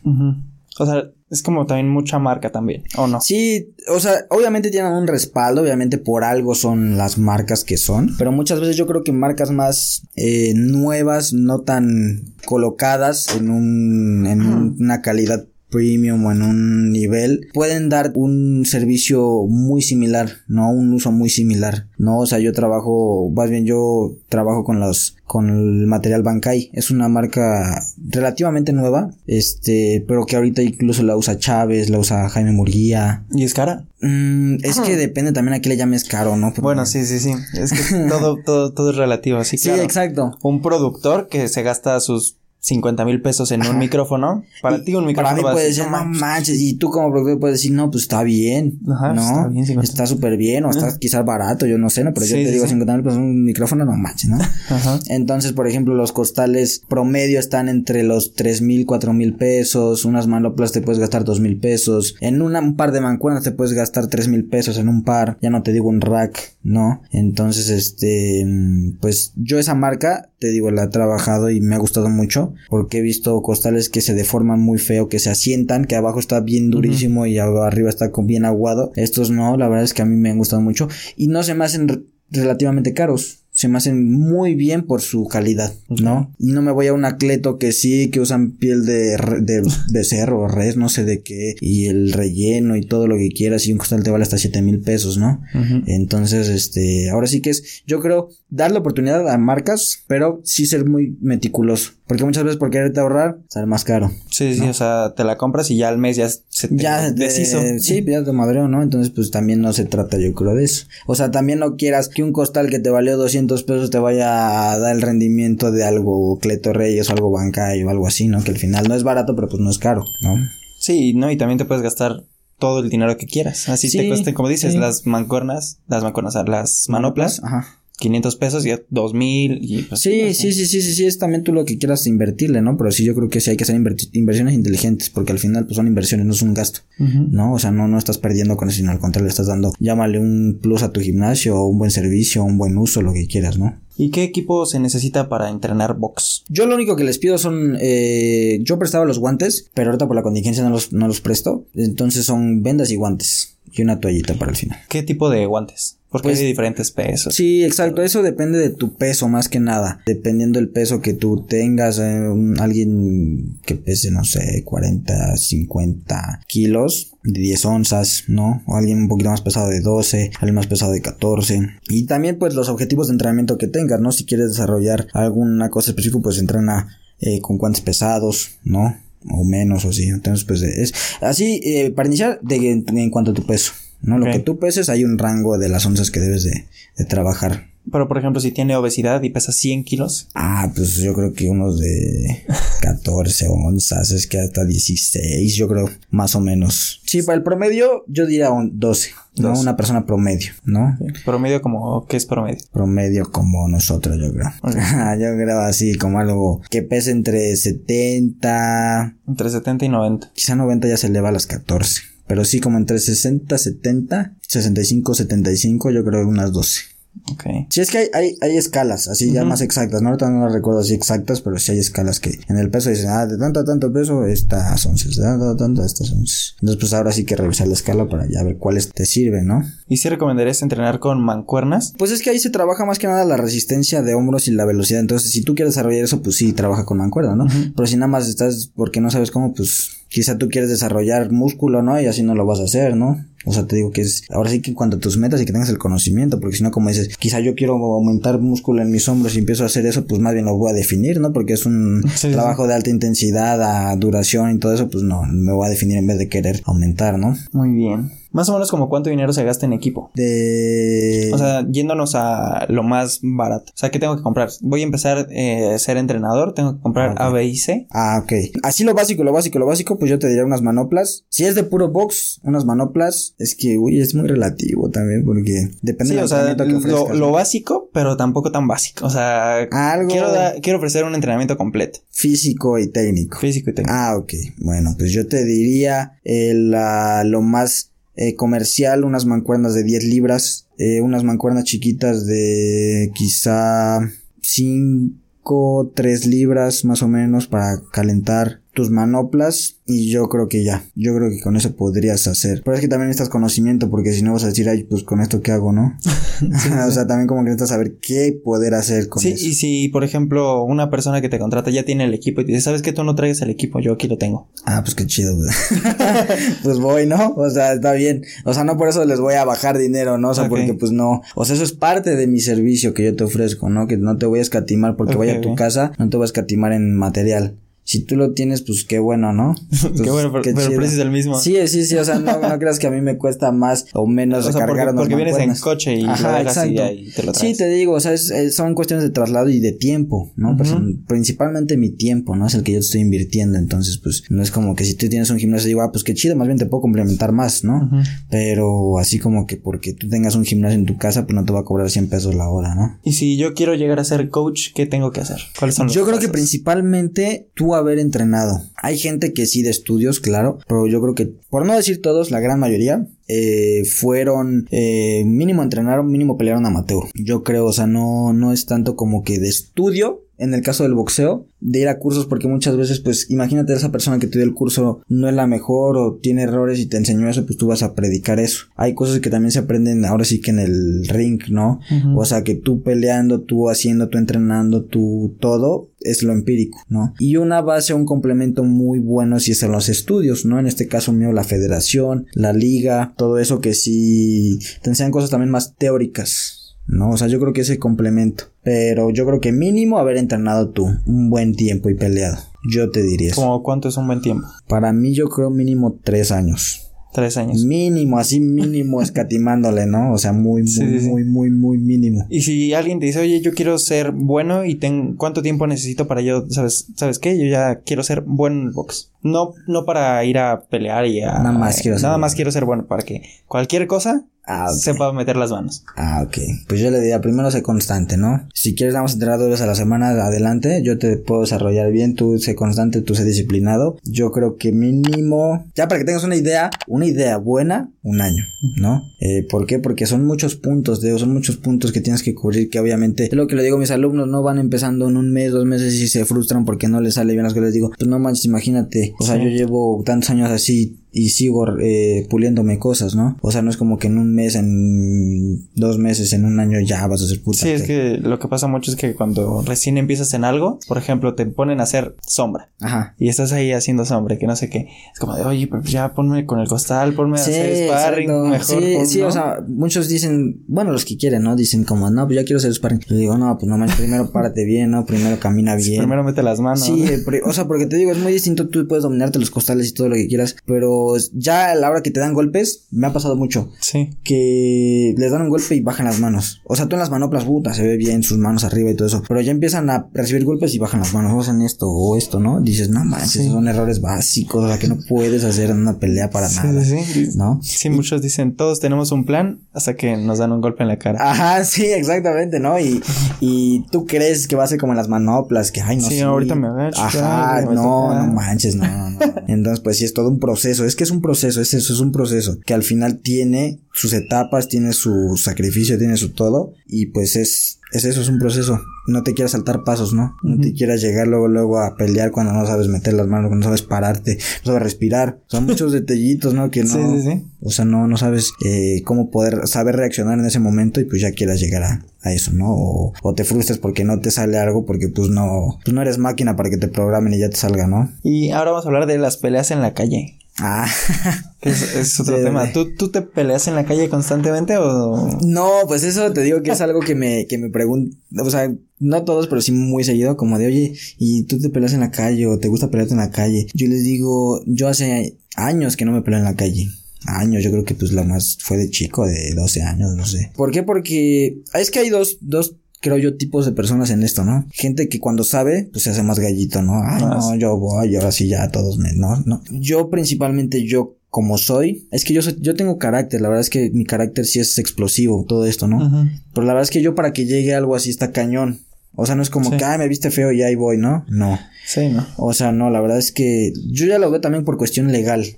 O sea, es como también mucha marca también, ¿o no? Sí, o sea, obviamente tienen un respaldo, obviamente por algo son las marcas que son, pero muchas veces yo creo que marcas más eh, nuevas, no tan colocadas en, un, en una calidad premium o en un nivel pueden dar un servicio muy similar, ¿no? Un uso muy similar, ¿no? O sea, yo trabajo, más bien yo trabajo con los, con el material Bankai. Es una marca relativamente nueva, este, pero que ahorita incluso la usa Chávez, la usa Jaime Murguía. ¿Y es cara? Mm, es que depende también a qué le llames caro, ¿no? bueno, sí, sí, sí. Es que todo, todo, todo es relativo, sí, Sí, exacto. Un productor que se gasta sus 50 mil pesos en un micrófono. Para ti un micrófono. Para mí puede ser, no manches. Y tú como productor puedes decir, no, pues está bien. Ajá, ¿no? Está bien, Está súper bien. O está quizás barato, yo no sé, ¿no? Pero yo te digo 50 mil pesos un micrófono, no manches, ¿no? Ajá. Entonces, por ejemplo, los costales promedio están entre los 3 mil, 4 mil pesos. Unas manoplas te puedes gastar 2 mil pesos. En una, un par de mancuernas te puedes gastar 3 mil pesos en un par. Ya no te digo un rack, ¿no? Entonces, este, mm, pues yo esa marca, te digo, la he trabajado y me ha gustado mucho porque he visto costales que se deforman muy feo, que se asientan, que abajo está bien durísimo y arriba está bien aguado. Estos no, la verdad es que a mí me han gustado mucho y no se me hacen relativamente caros se me hacen muy bien por su calidad, ¿no? Y no me voy a un acleto que sí, que usan piel de, de, de cerro, res, no sé de qué, y el relleno y todo lo que quieras, y un costal te vale hasta siete mil pesos, ¿no? Entonces, este, ahora sí que es, yo creo, dar la oportunidad a marcas, pero sí ser muy meticuloso. Porque muchas veces por quererte ahorrar, sale más caro. Sí, sí, o sea, te la compras y ya al mes ya se te ya deshizo. sí, ya te madreo, ¿no? Entonces, pues también no se trata, yo creo, de eso. O sea, también no quieras que un costal que te valió 200 pesos te vaya a dar el rendimiento de algo Cleto Reyes o algo bancario o algo así, ¿no? Que al final no es barato, pero pues no es caro, ¿no? Sí, ¿no? Y tambií te puedes gastar todo el dinero que quieras. Así te cuesten, como dices, las mancornas, las mancornas, las manoplas. Ajá 500 pesos y 2000 y pues, sí, sí, sí, sí, sí, sí, es también tú lo que quieras invertirle, ¿no? Pero sí yo creo que sí hay que hacer inversiones inteligentes porque al final pues son inversiones, no es un gasto, ¿no? O sea, no, no estás perdiendo con eso, sino al contrario le estás dando, llámale un plus a tu gimnasio, o un buen servicio, un buen uso, lo que quieras, ¿no? ¿Y qué equipo se necesita para entrenar box? Yo lo único que les pido son, eh, yo prestaba los guantes, pero ahorita por la contingencia no los, no los presto, entonces son vendas y guantes y una toallita para el final. ¿Qué tipo de guantes? Porque pues, hay diferentes pesos. Sí, exacto. Eso depende de tu peso más que nada. Dependiendo del peso que tú tengas, eh, alguien que pese, no sé, 40, 50 kilos, de 10 onzas, ¿no? O alguien un poquito más pesado de 12, alguien más pesado de 14. Y también pues los objetivos de entrenamiento que tengas, ¿no? Si quieres desarrollar alguna cosa específica, pues entrena eh, con guantes pesados, ¿no? O menos o así. Entonces pues es así, eh, para iniciar, de, en cuanto a tu peso. ¿no? Lo que tú peses, hay un rango de las onzas que debes de, de, trabajar. Pero, por ejemplo, si tiene obesidad y pesa 100 kilos. Ah, pues yo creo que unos de 14 onzas, es que hasta 16, yo creo, más o menos. Sí, para el promedio, yo diría 12, ¿no? Una persona promedio, ¿no? Promedio como, ¿qué es promedio? Promedio como nosotros, yo creo. yo creo así, como algo que pese entre 70. Entre 70 y 90. Quizá 90 ya se eleva a las 14. Pero sí, como entre 60, 70, 65, 75, yo creo unas 12. Ok. Sí, es que hay, hay, hay escalas, así ya más exactas, ¿no? Ahorita no las recuerdo así exactas, pero sí hay escalas que en el peso dicen, ah, de tanto a tanto peso, estas once, de tanto a tanto, estas once. Entonces, pues ahora sí que revisar la escala para ya ver cuáles te sirven, ¿no? ¿Y si recomendarías entrenar con mancuernas? Pues es que ahí se trabaja más que nada la resistencia de hombros y la velocidad. Entonces, si tú quieres desarrollar eso, pues sí, trabaja con mancuerna, ¿no? Pero si nada más estás porque no sabes cómo, pues quizá tú quieres desarrollar músculo, ¿no? Y así no lo vas a hacer, ¿no? O sea, te digo que es, ahora sí que en cuanto a tus metas y que tengas el conocimiento, porque si no, como dices, quizá yo quiero aumentar músculo en mis hombros y empiezo a hacer eso, pues más bien lo voy a definir, ¿no? Porque es un trabajo de alta intensidad, a duración y todo eso, pues no, me voy a definir en vez de querer aumentar, ¿no? Muy bien. Más o menos como cuánto dinero se gasta en equipo. De... O sea, yéndonos a lo más barato. O sea, ¿qué tengo que comprar? Voy a empezar eh, a ser entrenador, tengo que comprar A, B y C. Ah, ok. Así lo básico, lo básico, lo básico, pues yo te diría unas manoplas. Si es de puro box, unas manoplas, es que, uy, es muy relativo también, porque depende sí, o sea, lo, lo, básico, pero tampoco tan básico. O sea, Algo... quiero, quiero ofrecer un entrenamiento completo. Físico y técnico. Físico y técnico. Ah, ok. Bueno, pues yo te diría el, lo más eh, comercial, unas mancuernas de 10 libras, eh, unas mancuernas chiquitas de quizá 5, 3 libras más o menos para calentar tus manoplas y yo creo que ya, yo creo que con eso podrías hacer. Pero es que también necesitas conocimiento porque si no vas a decir, ay, pues con esto qué hago, ¿no? o sea, también como que necesitas saber qué poder hacer con eso. Sí, y si, por ejemplo, una persona que te contrata ya tiene el equipo y te dice, ¿sabes que tú no traigas el equipo? Yo aquí lo tengo. Ah, pues qué chido, pues voy, ¿no? O sea, está bien. O sea, no por eso les voy a bajar dinero, ¿no? O sea, porque pues no. O sea, eso es parte de mi servicio que yo te ofrezco, ¿no? Que no te voy a escatimar porque vaya a tu casa, no te voy a escatimar en material si tú lo tienes, pues qué bueno, ¿no? qué bueno, pero, el precio es el mismo. Sí, sí, sí, o sea, no, no creas que a mí me cuesta más o menos o sea, recargar porque, porque vienes en coche y Ajá, exacto. Y te lo traes. Sí, te digo, o sea, es, son cuestiones de traslado y de tiempo, ¿no? pues, principalmente mi tiempo, ¿no? Es el que yo estoy invirtiendo, entonces, pues, no es como que si tú tienes un gimnasio, digo, ah, pues qué chido, más bien te puedo complementar más, ¿no? Pero así como que porque tú tengas un gimnasio en tu casa, pues no te va a cobrar 100 pesos la hora, ¿no? Y si yo quiero llegar a ser coach, ¿qué tengo que hacer? ¿Cuáles son los Yo creo que principalmente tú haber entrenado hay gente que sí de estudios, claro, pero yo creo que, por no decir todos, la gran mayoría, eh, fueron eh, mínimo entrenaron, mínimo pelearon amateur. Yo creo, o sea, no, no es tanto como que de estudio, en el caso del boxeo, de ir a cursos porque muchas veces, pues, imagínate esa persona que te dio el curso no es la mejor o tiene errores y te enseñó eso, pues tú vas a predicar eso. Hay cosas que también se aprenden ahora sí que en el ring, ¿no? O sea, que tú peleando, tú haciendo, tú entrenando, tú todo es lo empírico, ¿no? Y una base, un complemento muy bueno si es en los estudios, ¿no? En este caso mío, la federación, la liga, todo eso que sí te enseñan cosas también más teóricas, ¿no? O sea, yo creo que ese complemento. Pero yo creo que mínimo haber entrenado tú un buen tiempo y peleado. Yo te diría eso. ¿Cómo cuánto es un buen tiempo? Para mí yo creo mínimo tres años. Tres años. Mínimo, así mínimo escatimándole, ¿no? O sea, muy, muy, muy, muy, muy mínimo. Y si alguien te dice, oye, yo quiero ser bueno y ten, ¿cuánto tiempo necesito para yo, sabes, sabes qué? Yo ya quiero ser bueno en el box. No, no para ir a pelear y a... Nada más quiero ser Nada más quiero ser bueno, para que cualquier cosa Ah, Se puede meter las manos. Ah, ok. Pues yo le diría, primero sé constante, ¿no? Si quieres vamos a entrenar dos veces a la semana, adelante. Yo te puedo desarrollar bien, tú sé constante, tú sé disciplinado. Yo creo que mínimo, ya para que tengas una idea, una idea buena, un año, ¿no? Eh, ¿Por qué? Porque son muchos puntos, de, son muchos puntos que tienes que cubrir que obviamente, es lo que le digo a mis alumnos, no van empezando en un mes, dos meses y se frustran porque no les sale bien las que les digo. Pues no manches, imagínate, o sea, yo llevo tantos años así y sigo eh, puliéndome cosas, ¿no? O sea, no es como que en un mes, en dos meses, en un año ya vas a ser puta. Sí, es que lo que pasa mucho es que cuando recién empiezas en algo, por ejemplo, te ponen a hacer sombra. Ajá. Y estás ahí haciendo sombra, que no sé qué. Es como de, oye, pero ya ponme con el costal, ponme a hacer sparring mejor. Sí, sí, o sea, muchos dicen, bueno, los que quieren, ¿no? Dicen como, no, pues ya quiero hacer sparring. Yo digo, no, pues no más, primero párate bien, ¿no? Primero camina bien. primero mete las manos. Sí, o sea, porque te digo, es muy distinto, tú puedes dominarte los costales y todo lo que quieras, pero ya a la hora que te dan golpes, me ha pasado mucho. Sí. Que les dan un golpe y bajan las manos. O sea, tú en las manoplas, puta, se ve bien sus manos arriba y todo eso. Pero ya empiezan a recibir golpes y bajan las manos. O hacen esto o esto, ¿no? Dices, no manches, son errores básicos, o sea, que no puedes hacer en una pelea para nada. Sí. ¿No? Sí, muchos dicen, todos tenemos un plan hasta que nos dan un golpe en la cara. Ajá, sí, exactamente, ¿no? Y, y tú crees que va a ser como en las manoplas, que, ay, no Sí, ahorita me agacho. Ajá, no, no manches, no, no. Entonces, pues sí, es todo un proceso. Es que es un proceso, es eso, es un proceso que al final tiene sus etapas, tiene su sacrificio, tiene su todo y pues es es eso, es un proceso. No te quieras saltar pasos, ¿no? No te quieras llegar luego, luego a pelear cuando no sabes meter las manos, cuando no sabes pararte, no sabes respirar. Son muchos detallitos, ¿no? Que no. Sí, sí, sí. O sea, no, no sabes eh, cómo poder saber reaccionar en ese momento y pues ya quieras llegar a, a eso, ¿no? O, o, te frustres porque no te sale algo porque pues no, pues no eres máquina para que te programen y ya te salga, ¿no? Y ahora vamos a hablar de las peleas en la calle. Ah. es, es otro tema. ¿Tú, ¿Tú te peleas en la calle constantemente o...? No, pues eso te digo que es algo que me, que me pregunto, o sea, no todos, pero sí muy seguido, como de, oye, ¿y tú te peleas en la calle o te gusta pelearte en la calle? Yo les digo, yo hace años que no me peleo en la calle años, yo creo que pues la más fue de chico, de 12 años, no sé. ¿Por qué? Porque es que hay dos, dos creo yo, tipos de personas en esto, ¿no? Gente que cuando sabe, pues se hace más gallito, ¿no? Ay, no, yo voy, ahora sí ya todos me, no, no. Yo principalmente, yo como soy, es que yo yo tengo carácter, la verdad es que mi carácter sí es explosivo, todo esto, ¿no? Pero la verdad es que yo para que llegue algo así está cañón. O sea, no es como que, ay, me viste feo y ahí voy, ¿no? No. Sí, ¿no? O sea, no, la verdad es que yo ya lo veo también por cuestión legal,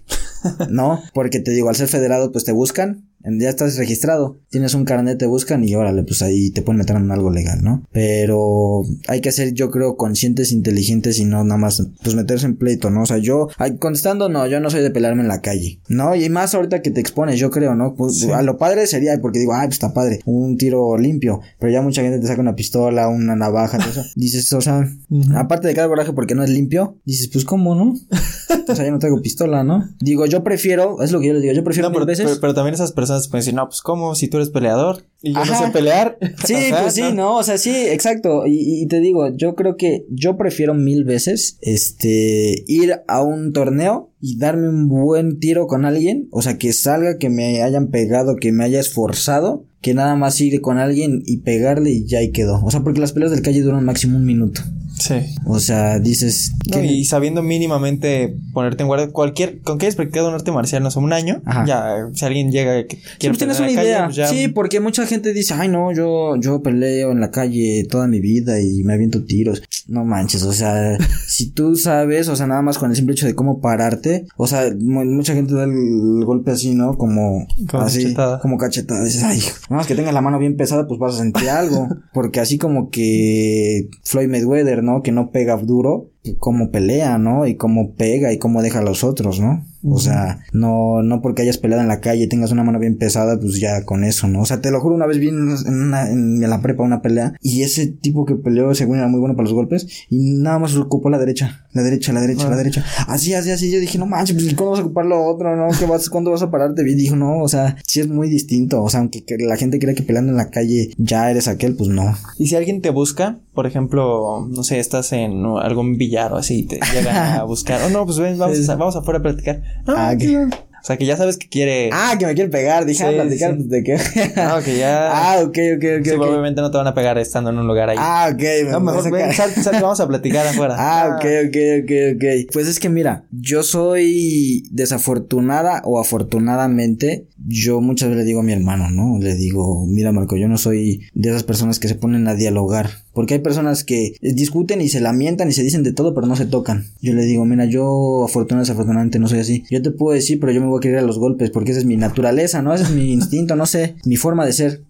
¿no? Porque te digo, al ser federado, pues te buscan, ya estás registrado, tienes un carnet, te buscan y órale, pues ahí te pueden meter en algo legal, ¿no? Pero hay que ser, yo creo, conscientes, inteligentes y no nada más, pues meterse en pleito, ¿no? O sea, yo, contestando, no, yo no soy de pelearme en la calle, ¿no? Y más ahorita que te expones, yo creo, ¿no? Pues a lo padre sería, porque digo, ay, pues está padre, un tiro limpio, pero ya mucha gente te saca una pistola, una navaja, todo eso. Dices, o sea, aparte de cada coraje porque no es limpio, dices, pues cómo, ¿no? o sea, yo no traigo pistola, ¿no? Digo, yo prefiero, es lo que yo les digo, yo prefiero no, veces. Pero, pero también esas personas pueden decir, no, pues cómo, si tú eres peleador y yo no sé pelear. Sí, pues sí, ¿no? O sea, sí, exacto. Y, y, te digo, yo creo que yo prefiero mil veces, este, ir a un torneo y darme un buen tiro con alguien, o sea, que salga, que me hayan pegado, que me haya esforzado, que nada más ir con alguien y pegarle y ya ahí quedó. O sea, porque las peleas del calle duran máximo un minuto. Sí. O sea, dices. No, y sabiendo mínimamente ponerte en guardia, cualquier. ¿Con qué hayas practicado un arte marcial? No sé, un año. Ajá. Ya, si alguien llega. Que quiere sí, tienes una idea. Calle, pues Sí, porque mucha gente dice, ay, no, yo, yo peleo en la calle toda mi vida y me aviento tiros. No manches, o sea, si tú sabes, o sea, nada más con el simple hecho de cómo pararte, o sea, mucha gente da el golpe así, ¿no? Como, como así, cachetada. como cachetada. Dices, ay, nada más que tengas la mano bien pesada, pues vas a sentir algo. Porque así como que Floyd Mayweather, ¿no? Que no pega duro, cómo pelea, ¿no? Y cómo pega y cómo deja a los otros, ¿no? O sea, no, no porque hayas peleado en la calle y tengas una mano bien pesada, pues ya con eso, ¿no? O sea, te lo juro, una vez vi en, una, en la prepa una pelea y ese tipo que peleó, según era muy bueno para los golpes, y nada más ocupó la derecha, la derecha, la derecha, la derecha. Así, así, así. Yo dije, no manches, pues ¿cuándo vas a ocupar lo otro, no? ¿Qué vas, ¿Cuándo vas a pararte? Y dijo, no, o sea, sí es muy distinto. O sea, aunque la gente crea que peleando en la calle ya eres aquel, pues no. Y si alguien te busca, por ejemplo, no sé, estás en algún billar o así, te llegan a buscar, oh no, pues ven, vamos, a, vamos afuera a platicar. Ah, okay. O sea, que ya sabes que quiere. Ah, que me quiere pegar. Dije, ah, sí, platicar sí. de qué. No, que ya. Ah, ok, ok, ok. Sí, okay. obviamente no te van a pegar estando en un lugar ahí. Ah, ok. Me no, mejor ven, sal, sal, vamos a platicar afuera. Ah, ok, ok, ok, ok. Pues es que mira, yo soy desafortunada o afortunadamente, yo muchas veces le digo a mi hermano, ¿no? Le digo, mira, Marco, yo no soy de esas personas que se ponen a dialogar. Porque hay personas que discuten y se lamentan y se dicen de todo, pero no se tocan. Yo le digo, mira, yo afortunadamente, desafortunadamente no soy así. Yo te puedo decir, pero yo me voy a querer a los golpes porque esa es mi naturaleza, ¿no? Ese es mi instinto, no sé, mi forma de ser.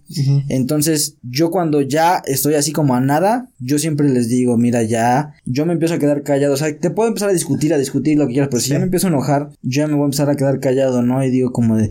Entonces, yo cuando ya estoy así como a nada, yo siempre les digo, mira, ya, yo me empiezo a quedar callado. O sea, te puedo empezar a discutir, a discutir lo que quieras, pero sí. si ya me empiezo a enojar, yo ya me voy a empezar a quedar callado, ¿no? Y digo como de,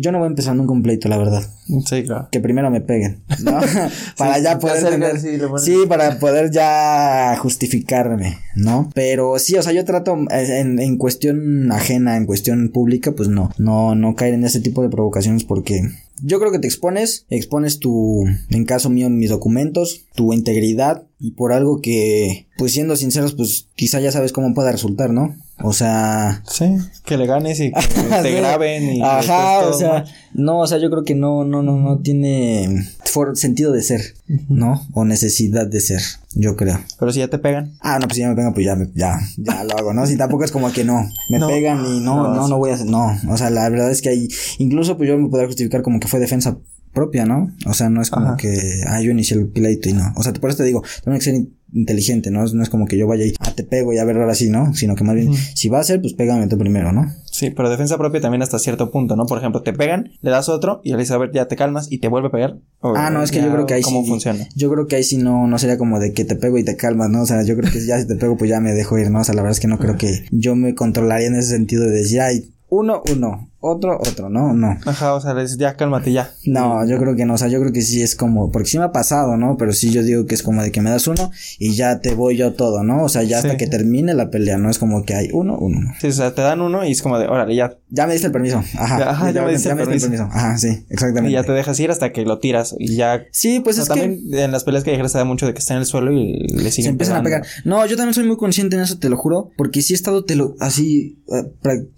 yo no voy a empezar nunca un pleito, la verdad. Sí, claro. Que primero me peguen, ¿no? para sí, ya poder tener, sí, para poder ya justificarme, ¿no? Pero sí, o sea, yo trato en, en cuestión ajena, en cuestión pública, pues no, no, no caer en ese tipo de provocaciones porque yo creo que te expones, expones tu, en caso mío, mis documentos, tu integridad y por algo que, pues siendo sinceros, pues quizá ya sabes cómo pueda resultar, ¿no? O sea... Sí, que le ganes y que te graben y... Ajá, o sea, no, o sea, yo creo que no, no, no, no tiene sentido de ser, ¿no? O necesidad de ser, yo creo. Pero si ya te pegan. Ah, no, pues si ya me pegan, pues ya, ya, ya lo hago, ¿no? Si tampoco es como que no, me no, pegan y no, no, no, no voy a hacer, no, o sea, la verdad es que hay, incluso pues yo me podría justificar como que fue defensa propia, ¿no? O sea, no es como Ajá. que, ah, yo inicié el pleito y no. O sea, por eso te digo, tiene que ser inteligente, ¿no? No es como que yo vaya y, ah, te pego y a ver ahora sí, ¿no? Sino que más bien, si va a ser, pues pégame tú primero, ¿no? Sí, pero defensa propia también hasta cierto punto, ¿no? Por ejemplo, te pegan, le das otro y le dices, a ver, ya te calmas y te vuelve a pegar. ah, no, es que yo creo que ahí ¿cómo sí. funciona? Yo creo que ahí sí no, no sería como de que te pego y te calmas, ¿no? O sea, yo creo que ya si te pego, pues ya me dejo ir, ¿no? O sea, la verdad es que no creo que yo me controlaría en ese sentido de decir, ay, uno, uno, otro, otro, ¿no? No. Ajá, o sea, le dices, ya cálmate ya. No, yo creo que no, o sea, yo creo que sí es como, porque sí me ha pasado, ¿no? Pero sí yo digo que es como de que me das uno y ya te voy yo todo, ¿no? O sea, ya hasta Sí. que termine la pelea, no es como que hay uno, uno. Sí, o sea, te dan uno y es como de, órale, ya. Ya me diste el permiso, ajá. Ajá, ya me diste el permiso. Ajá, sí, exactamente. Y ya te dejas ir hasta que lo tiras y ya. Sí, pues o es que en las peleas callejeras se da mucho de que está en el suelo y le se siguen a pegando. pegar. No, yo también soy muy consciente en eso, te lo juro, porque sí he estado te lo, así, eh,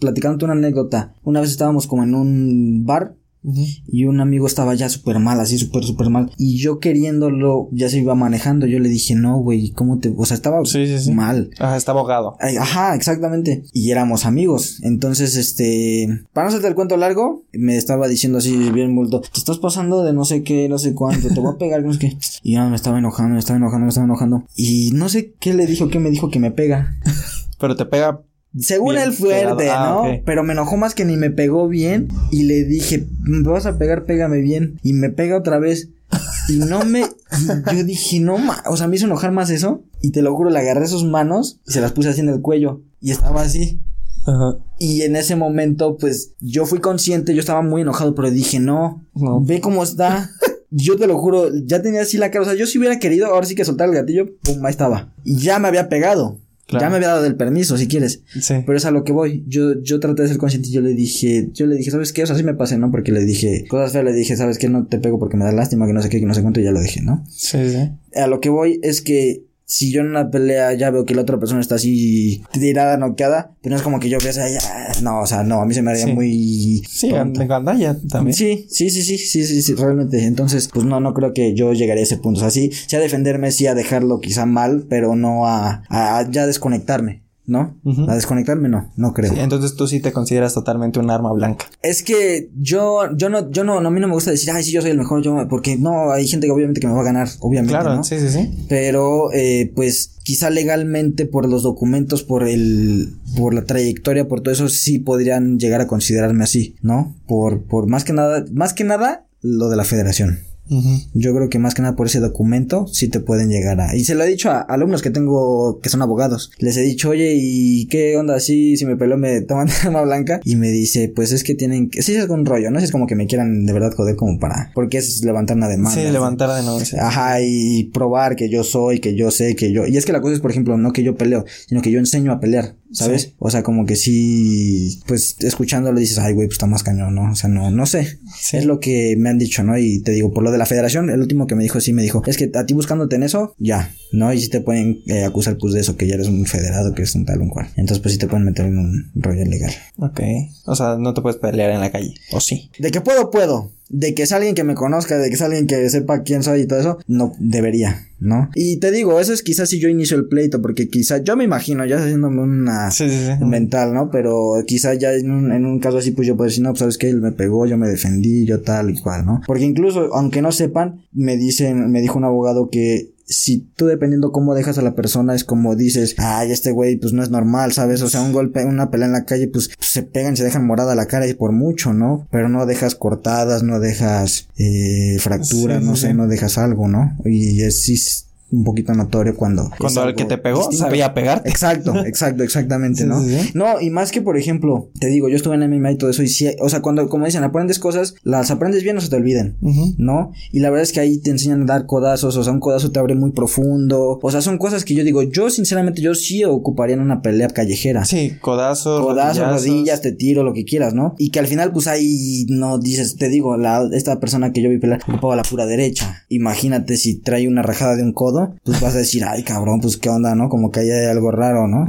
platicándote una anécdota. Una vez estábamos como en un bar y un amigo estaba ya súper mal, así súper, súper mal. Y yo queriéndolo, ya se iba manejando, yo le dije, no, güey, ¿cómo te...? O sea, estaba Sí, sí, sí. mal. Ajá, está abogado. Ay, Ajá, exactamente. Y éramos amigos. Entonces, este, para no hacerte el cuento largo, me estaba diciendo así bien multo, te estás pasando de no sé qué, no sé cuánto, te voy a pegar, no sé qué. Y ya me estaba enojando, me estaba enojando, me estaba enojando. Y no sé qué le dijo, qué me dijo que me pega. Pero te pega. Según Bien él fuerte. Ah, ¿no? Pero me enojó más que ni me pegó bien. Y le dije, me vas a pegar, pégame bien. Y me pega otra vez. Y no me. y yo dije, no ma. O sea, me hizo enojar más eso. Y te lo juro, le agarré sus manos y se las puse así en el cuello. Y estaba así. Ajá. Y en ese momento, pues, yo fui consciente, yo estaba muy enojado, pero dije, no, No. ve cómo está. Yo te lo juro, ya tenía así la cara. O sea, yo si hubiera querido, ahora sí que soltar el gatillo, pum, ahí estaba. Y ya me había pegado. Claro. Ya me había dado el permiso, si quieres. Sí. Pero es a lo que voy. Yo, yo traté de ser consciente y yo le dije, yo le dije, ¿sabes qué? O sea, sí me pasé, ¿no? Porque le dije cosas feas, le dije, ¿sabes qué? No te pego porque me da lástima, que no sé qué, que no sé cuánto, y ya lo dejé, ¿no? Sí, sí. A lo que voy es que si yo en una pelea ya veo que la otra persona está así tirada, noqueada, pues no es como que yo vea, o sea, ya, no, o sea, no, a mí se me haría Sí. muy... Sí, tonto. gandalla también. Sí, sí, sí, sí, sí, sí, sí, realmente. Entonces, pues no, no creo que yo llegaría a ese punto. O sea, sí, sí a defenderme, sí a dejarlo quizá mal, pero no a, a ya desconectarme, ¿no? A desconectarme no, no creo. Sí, entonces tú sí te consideras totalmente un arma blanca. Es que yo, yo no, yo no, no, a mí no me gusta decir, ay, sí, yo soy el mejor, yo, porque no, hay gente que obviamente que me va a ganar, obviamente, Claro, ¿no? sí, sí, sí. Pero, eh, pues, quizá legalmente por los documentos, por el, por la trayectoria, por todo eso, sí podrían llegar a considerarme así, ¿no? Por, por más que nada, más que nada, lo de la federación. Yo creo que más que nada por ese documento sí te pueden llegar a... Y se lo he dicho a alumnos que tengo que son abogados. Les he dicho, oye, ¿y qué onda así? Si me peló me toman arma blanca. Y me dice, pues es que tienen que... Sí, es algún rollo, ¿no? Es como que me quieran de verdad joder como para... Porque es levantar una demanda. Sí, levantar de denuncia. Ajá, y probar que yo soy, que yo sé, que yo... Y es que la cosa es, por ejemplo, no que yo peleo, sino que yo enseño a pelear, ¿sabes? Sí. O sea, como que sí, pues escuchándolo dices, ay, güey, pues está más cañón, ¿no? O sea, no, no sé. Sí. Es lo que me han dicho, ¿no? Y te digo, por lo de la federación, el último que me dijo, sí me dijo, es que a ti buscándote en eso, ya, ¿no? Y si te pueden eh, acusar, pues de eso, que ya eres un federado, que eres un tal, un cual. Entonces, pues sí te pueden meter en un rollo legal. Ok. O sea, no te puedes pelear en la calle. ¿O sí? De que puedo, puedo. De que es alguien que me conozca, de que es alguien que sepa quién soy y todo eso, no debería, ¿no? Y te digo, eso es quizás si yo inicio el pleito, porque quizás yo me imagino ya haciéndome una Sí, sí, sí. mental, ¿no? Pero quizás ya en un, en un caso así, pues yo puedo decir, no, pues sabes que él me pegó, yo me defendí, yo tal y cual, ¿no? Porque incluso, aunque no sepan, me dicen, me dijo un abogado que si tú dependiendo cómo dejas a la persona es como dices, ay, este güey pues no es normal, ¿sabes? O sea, un golpe, una pelea en la calle pues, pues, se pegan, se dejan morada la cara y por mucho, ¿no? Pero no dejas cortadas, no dejas eh, fracturas, Sí, no sí, sé, sí. no dejas algo, ¿no? Y es es un poquito notorio cuando... Cuando el que te pegó distinto. sabía pegarte. Exacto, exacto, exactamente, Sí, ¿no? sí, sí. No, y más que por ejemplo, te digo, yo estuve en MMA y todo eso, y sí, o sea, cuando, como dicen, aprendes cosas, las aprendes bien o se te olviden. ¿no? Y la verdad es que ahí te enseñan a dar codazos, o sea, un codazo te abre muy profundo, o sea, son cosas que yo digo, yo sinceramente, yo sí ocuparía en una pelea callejera. Sí, codazo, Codazos, rodillazos. rodillas, te tiro, lo que quieras, ¿no? Y que al final, pues ahí no dices, te digo, la, esta persona que yo vi pelear ocupaba la pura derecha. Imagínate si trae una rajada de un codo, pues vas a decir, ay cabrón, pues qué onda, ¿no? Como que ahí hay algo raro, ¿no?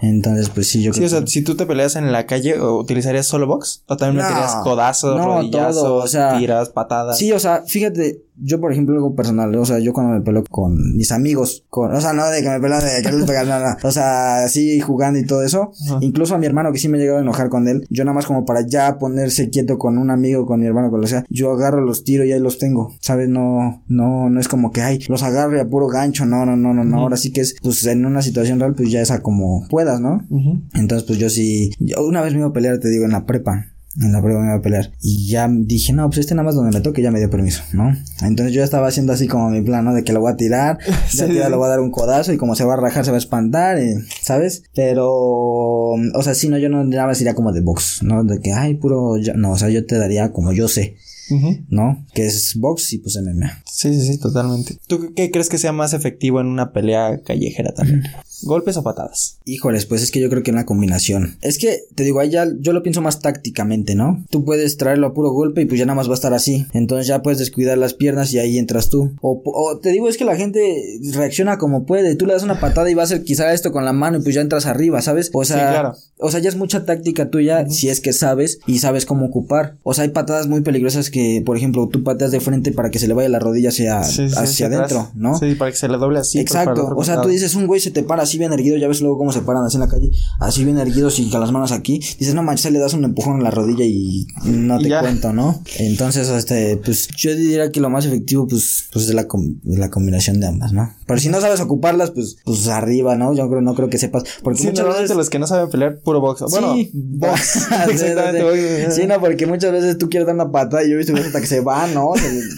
Entonces, pues sí, yo Sí, creo o sea, que- si tú te peleas en la calle, ¿o ¿utilizarías solo box? ¿O también No, meterías codazos, no, rodillazos, todo, o sea, tiras, patadas? Sí, o sea, fíjate, yo por ejemplo algo personal, o sea, yo cuando me peleo con mis amigos, con, o sea, no de que me peleo de que les pegar nada, o sea, así jugando y todo eso, incluso a mi hermano que sí me he llegado a enojar con él, yo nada más como para ya ponerse quieto con un amigo, con mi hermano, con lo sea, yo agarro los tiro y ahí los tengo, ¿sabes? No, no, no es como que, ay, los agarre a puro gancho, no, no, no, no, no, ahora sí que es, pues en una situación real, pues ya es a como puedas, ¿no? Entonces, pues yo sí, yo una vez me iba a pelear, te digo, en la prepa, en la prueba me iba a pelear. Y ya dije, no, pues este nada más donde me toque ya me dio permiso, ¿no? Entonces yo ya estaba haciendo así como mi plan, ¿no? De que lo voy a tirar, ya le voy a dar un codazo y como se va a rajar se va a espantar, ¿sabes? Pero, o sea, sí, no, yo no nada más iría como de box, ¿no? De que, ay, puro, no, o sea, yo te daría como yo sé. ¿no? Que es box y pues MMA. Sí, sí, sí, totalmente. ¿Tú qué crees que sea más efectivo en una pelea callejera también? ¿Golpes o patadas? Híjoles, pues es que yo creo que una combinación. Es que, te digo, ahí ya yo lo pienso más tácticamente, ¿no? Tú puedes traerlo a puro golpe y pues ya nada más va a estar así. Entonces ya puedes descuidar las piernas y ahí entras tú. O, te digo, es que la gente reacciona como puede. Tú le das una patada y va a hacer quizá esto con la mano y pues ya entras arriba, ¿sabes? O sea, claro. o sea, ya es mucha táctica tuya si es que sabes y sabes cómo ocupar. O sea, hay patadas muy peligrosas que, por ejemplo, tú pateas de frente para que se le vaya la rodilla hacia, hacia adentro, ¿no? Sí, para que se le doble así. Exacto. O sea, tú dices, un güey se te para así bien erguido, ya ves luego cómo se paran así en la calle, así bien erguidos y con las manos aquí, dices, no manches, le das un empujón en la rodilla y no te cuento, ¿no? Entonces, este, pues yo diría que lo más efectivo, pues, pues es la, la combinación de ambas, ¿no? Pero si no sabes ocuparlas, pues, pues arriba, ¿no? Yo creo, no creo que sepas. Porque muchas veces los que no saben pelear, puro box. Bueno, sí, box. Exactamente. sí, no, porque muchas veces tú quieres dar una patada y yo he visto hasta que se va, ¿no?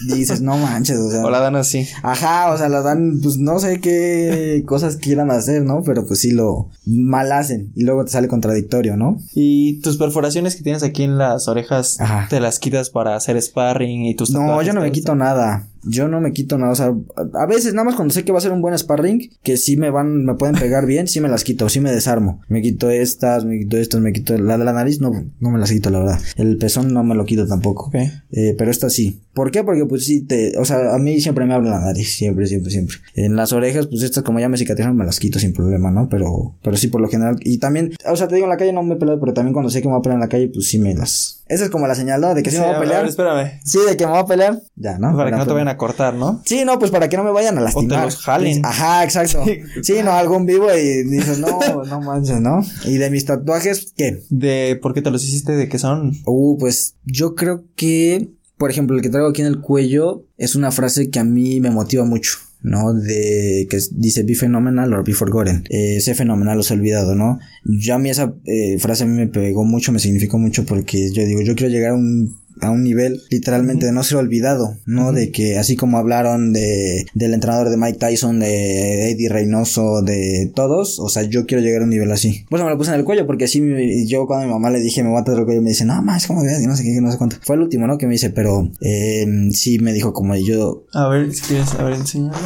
Y dices, no manches, o sea. O la dan así. Ajá, o sea, la dan, pues no sé qué cosas quieran hacer, ¿no? Pero pues sí lo mal hacen y luego te sale contradictorio, ¿no? Y tus perforaciones que tienes aquí en las orejas, te las quitas para hacer sparring y tus No, yo no me quito nada. Yo no me quito nada, o sea, a veces nada más cuando sé que va a ser un buen sparring, que sí me van, me pueden pegar bien, sí me las quito, sí me desarmo. Me quito estas, me quito estas, me quito la de la nariz, no, no me las quito, la verdad. El pezón no me lo quito tampoco. Eh, pero esta sí. ¿Por qué? Porque pues sí te, o sea, a mí siempre me habla la nariz, siempre, siempre, siempre. En las orejas, pues estas como ya me cicatrizan, me las quito sin problema, ¿no? Pero, pero sí por lo general. Y también, o sea, te digo en la calle no me peleo, pero también cuando sé que me voy a pelear en la calle, pues sí me las. Esa es como la señal, ¿no? De que sí, me voy a pelear. espérame. Sí, de que me voy a pelear. Ya, ¿no? Para, que no te vayan a cortar, ¿no? Sí, no, pues para que no me vayan a lastimar. O te los jalen. Ajá, exacto. Sí, no, algún vivo y dices, no, no manches, ¿no? Y de mis tatuajes, ¿qué? De, ¿por qué te los hiciste? ¿De qué son? Uh, pues yo creo que por ejemplo, el que traigo aquí en el cuello es una frase que a mí me motiva mucho. ¿No? De que dice be phenomenal or be forgotten. Eh, sé fenomenal o sé olvidado, ¿no? Ya a mí esa eh, frase a mí me pegó mucho, me significó mucho porque yo digo, yo quiero llegar a un a un nivel literalmente de no ser olvidado, ¿no? De que así como hablaron de del entrenador de Mike Tyson, de Eddie Reynoso, de todos, o sea, yo quiero llegar a un nivel así. Pues me lo puse en el cuello porque así yo cuando mi mamá le dije me voy a traer el cuello me dice, "No, más como que no sé qué, no sé cuánto." Fue el último, ¿no? Que me dice, pero eh, sí me dijo como yo A ver, si quieres, a ver, enséñalo.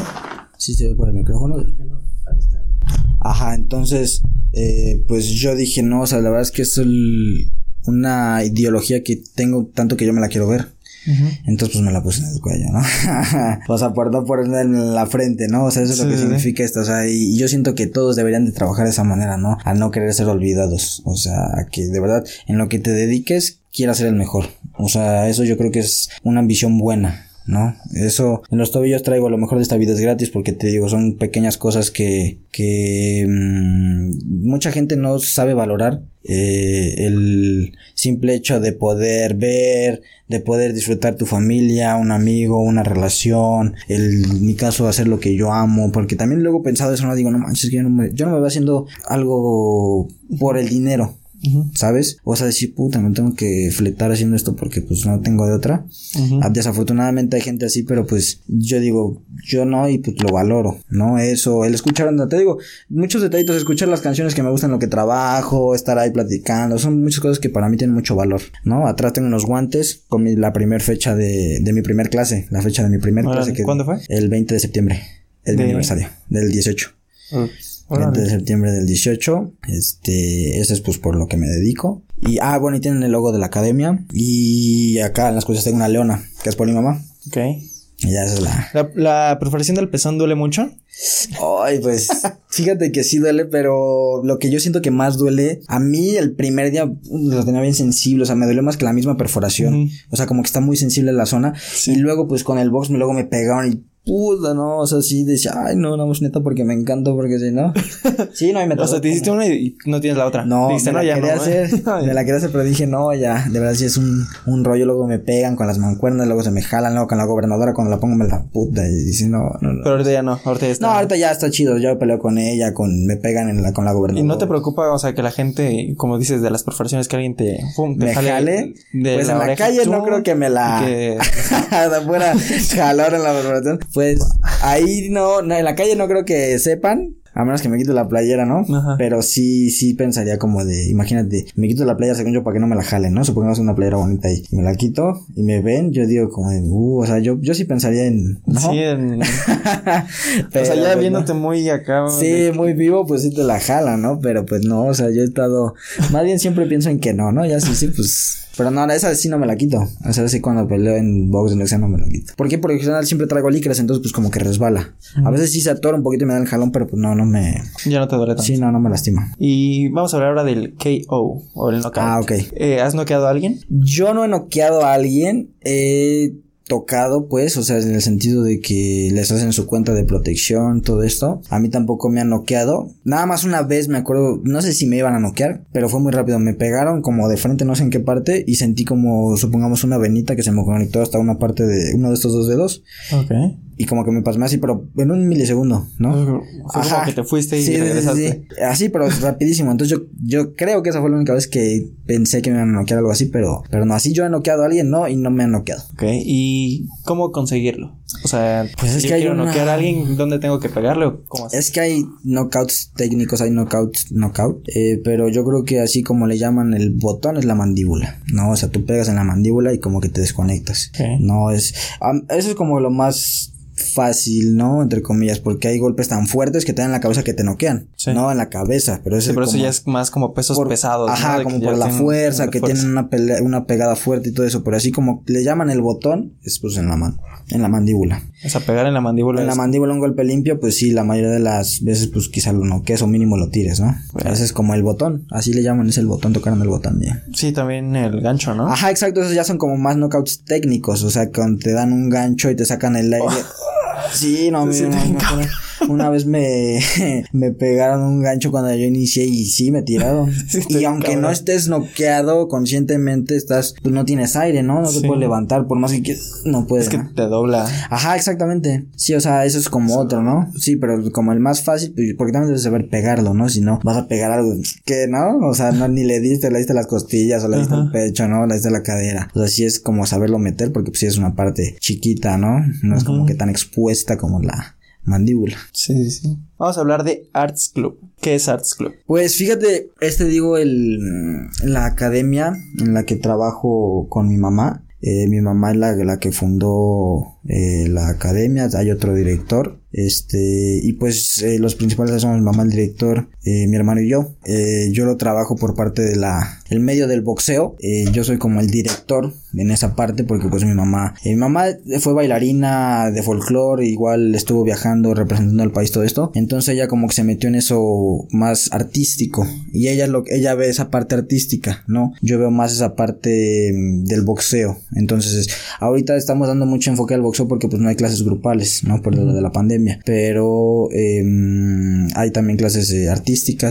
Sí se ve por el micrófono. Ahí está. Ajá, entonces eh, pues yo dije, no, o sea, la verdad es que es el una ideología que tengo tanto que yo me la quiero ver. Entonces, pues me la puse en el cuello, ¿no? o sea, por no ponerla en la frente, ¿no? O sea, eso es lo que significa esto. O sea, y, yo siento que todos deberían de trabajar de esa manera, ¿no? A no querer ser olvidados. O sea, a que de verdad en lo que te dediques quieras ser el mejor. O sea, eso yo creo que es una ambición buena. ¿No? Eso, en los tobillos traigo lo mejor de esta vida es gratis porque te digo, son pequeñas cosas que, que mm, mucha gente no sabe valorar. Eh, el simple hecho de poder ver, de poder disfrutar tu familia, un amigo, una relación, el, en mi caso hacer lo que yo amo, porque también luego he pensado eso, no digo, no manches, yo no me, yo no me voy haciendo algo por el dinero, ¿Sabes? O sea, decir, puta, me tengo que fletar haciendo esto porque pues no tengo de otra. Ah, desafortunadamente hay gente así, pero pues yo digo, yo no y pues lo valoro, ¿no? Eso, el escuchar, te digo, muchos detallitos, escuchar las canciones que me gustan, lo que trabajo, estar ahí platicando, son muchas cosas que para mí tienen mucho valor, ¿no? Atrás tengo unos guantes con la primera fecha de, de mi primer clase, la fecha de mi primer clase. Que ¿Cuándo fue? El 20 de septiembre, el aniversario, del 18. 20 de septiembre del 18. Este, eso es pues por lo que me dedico. Y, ah, bueno, y tienen el logo de la academia. Y acá en las cosas tengo una leona, que es por mi mamá. Ok. Ya esa es la... ¿La, la perforación del pezón duele mucho? Ay, pues fíjate que sí duele, pero lo que yo siento que más duele, a mí el primer día uh, lo tenía bien sensible, o sea, me duele más que la misma perforación, o sea, como que está muy sensible la zona, y luego pues con el box luego me pegaron y puta, no, o sea, sí decía, ay, no, no, neta, porque me encanta, porque si no. Sí, no, y me O sea, te hiciste una y no tienes la otra. No, Dijiste, me la ya quería no, hacer, ¿eh? me la quería hacer, pero dije, no, ya, de verdad sí es un, un rollo, luego me pegan con las mancuernas, luego se me jalan, luego con la gobernadora, cuando la pongo me la puta, y dice, no, no, no. Pero ahorita ya no, ahorita ya está. No, ahorita ya está chido, yo peleo con ella, con, me pegan en la, con la Y gobernadora. no te preocupa, o sea, que la gente, como dices, de las perforaciones, que alguien te, pum, te me jale, de pues en la oreja, calle no creo que me la y que- de afuera jalar en la perforación. Pues ahí no, no, en la calle no creo que sepan. A menos que me quito la playera, ¿no? Ajá. Pero sí, sí pensaría como de, imagínate, me quito la playera según yo para que no me la jalen, ¿no? Supongamos una playera bonita ahí. Y me la quito y me ven, yo digo como de, uh, o sea, yo, yo sí pensaría en, ¿no? Sí, en- o Pero, sea, ya pues, viéndote muy acá. Sí, de- muy vivo, pues sí te la jala, ¿no? Pero pues no, o sea, yo he estado, más bien siempre pienso en que no, ¿no? Ya sí, sí, pues, pero no, esa sí no me la quito. O sea, sí cuando peleo en box en no me la quito. ¿Por qué? Porque en general siempre traigo licras, entonces pues como que resbala. A veces sí se atora un poquito y me da el jalón, pero pues no, no me, Ya no te duele tanto. sí, no, no me lastima. Y vamos a hablar ahora del KO o el knockout. Ah, ok. Eh, ¿Has noqueado a alguien? Yo no he noqueado a alguien, he tocado, pues, o sea, en el sentido de que les hacen su cuenta de protección, todo esto. A mí tampoco me han noqueado. Nada más una vez me acuerdo, no sé si me iban a noquear, pero fue muy rápido. Me pegaron como de frente, no sé en qué parte, y sentí como, supongamos, una venita que se me conectó hasta una parte de uno de estos dos dedos. Ok. Y como que me pasé así, pero en un milisegundo, ¿no? Fue como que te fuiste y Sí, regresaste. sí. Así, pero rapidísimo. Entonces yo, yo creo que esa fue la única vez que pensé que me iban a noquear algo así, pero, pero no, así yo he noqueado a alguien, ¿no? Y no me han noqueado. Ok. ¿Y cómo conseguirlo? O sea, Pues es si que yo hay quiero una- noquear a alguien, ¿dónde tengo que pegarle o cómo hacer? Es que hay knockouts técnicos, hay knockouts, knockout, eh, pero yo creo que así como le llaman el botón es la mandíbula, ¿no? O sea, tú pegas en la mandíbula y como que te desconectas. No es, eso es como lo más fácil, ¿no? Entre comillas, porque hay golpes tan fuertes que te dan en la cabeza que te noquean, Sí. no en la cabeza, pero Sí, pero eso ya es más como pesos por- pesados. Ajá, como por la fuerza, que fuerza. tienen una, pelea- una pegada fuerte y todo eso, pero así como le llaman el botón, es pues en la mano, en la mandíbula. O sea, pegar en la mandíbula. En la mandíbula un golpe limpio, pues sí, la mayoría de las veces, pues quizá lo noques o mínimo lo tires, ¿no? Ese es como el botón, así le llaman, es el botón, tocaron el botón ya. Sí, también el gancho, ¿no? Ajá, exacto, esos ya son como más knockouts técnicos, o sea, cuando te dan un gancho y te sacan el aire. Sí, no, Sí, mira, te me acuerdo. una vez me, me pegaron un gancho cuando yo inicié y sí, me tiraron. Sí, y aunque no estés noqueado conscientemente, estás, pues no tienes aire, ¿no? No te Sí. puedes levantar, por más que quieras, no puedes. es que ¿no? te dobla. Ajá, exactamente. Sí, o sea, eso es como otro, ¿no? Sí, pero como el más fácil, pues, porque también debes saber pegarlo, ¿no? Si no, vas a pegar algo que, ¿no? O sea, no, ni le diste, le diste las costillas o le diste el pecho, ¿no? Le diste la cadera. O sea, sí es como saberlo meter porque pues sí es una parte chiquita, ¿no? No es como que tan expuesta como la mandíbula. Sí, sí, sí. Vamos a hablar de Arts Club. ¿Qué es Arts Club? Pues fíjate, este digo el la academia en la que trabajo con mi mamá. Eh, mi mamá es la, la que fundó eh, la academia, hay otro director, este, y pues eh, los principales somos mi mamá, el director, eh, mi hermano y yo. Eh, yo lo trabajo por parte de la, el medio del boxeo, eh, yo soy como el director en esa parte porque pues mi mamá, mi mamá fue bailarina de folclore, igual estuvo viajando representando al país todo esto, entonces ella como que se metió en eso más artístico y ella lo ella ve esa parte artística, ¿no? Yo veo más esa parte mm, del boxeo. Entonces, ahorita estamos dando mucho enfoque al boxeo porque pues no hay clases grupales, ¿no? Por lo de la pandemia, pero em, hay también clases eh,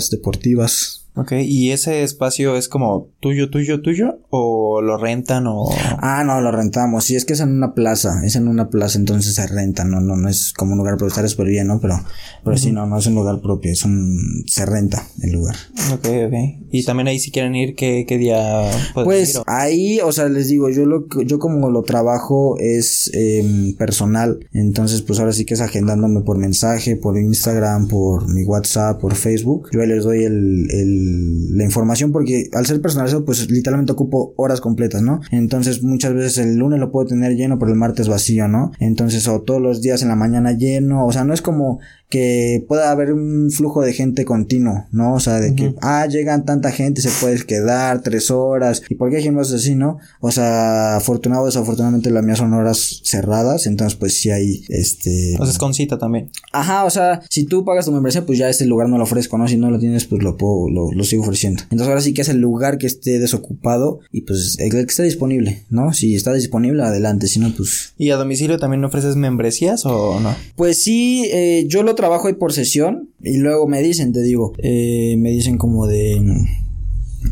deportivas, Ok, ¿y ese espacio es como tuyo, tuyo, tuyo? ¿O lo rentan o...? Ah, no, lo rentamos. Sí, es que es en una plaza. Es en una plaza, entonces se renta. No, no, no es como un lugar propio. Estaría súper bien, ¿no? Pero, pero sí, no, no es un lugar propio. Es un, se renta el lugar. Ok, ok. Y también ahí si quieren ir, ¿qué, qué día Pues ir? o- ahí, o sea, les digo, yo lo, que- yo como lo trabajo es em, personal. Entonces, pues ahora sí que es agendándome por mensaje, por Instagram, por mi WhatsApp, por Facebook. Yo ahí les doy el, el- la información porque al ser personalizado, pues literalmente ocupo horas completas, ¿no? Entonces, muchas veces el lunes lo puedo tener lleno, pero el martes vacío, ¿no? Entonces, o todos los días en la mañana lleno. O sea, no es como que pueda haber un flujo de gente continuo, ¿no? O sea, de que, ah, llegan tanta gente, se puede quedar tres horas. ¿Y por qué gimnasios así, no? O sea, afortunado o desafortunadamente la mía son horas cerradas, entonces pues sí hay, este... O sea, es con cita también. Ajá, o sea, si tú pagas tu membresía, pues ya este lugar no lo ofrezco, ¿no? Si no lo tienes, pues lo puedo, lo, lo sigo ofreciendo. Entonces ahora sí que es el lugar que esté desocupado y pues el que esté disponible, ¿no? Si está disponible, adelante, si no, pues... ¿Y a domicilio también ofreces membresías o no? Pues sí, eh, yo lo trabajo ahí por sesión y luego me dicen, te digo, eh, me dicen como de,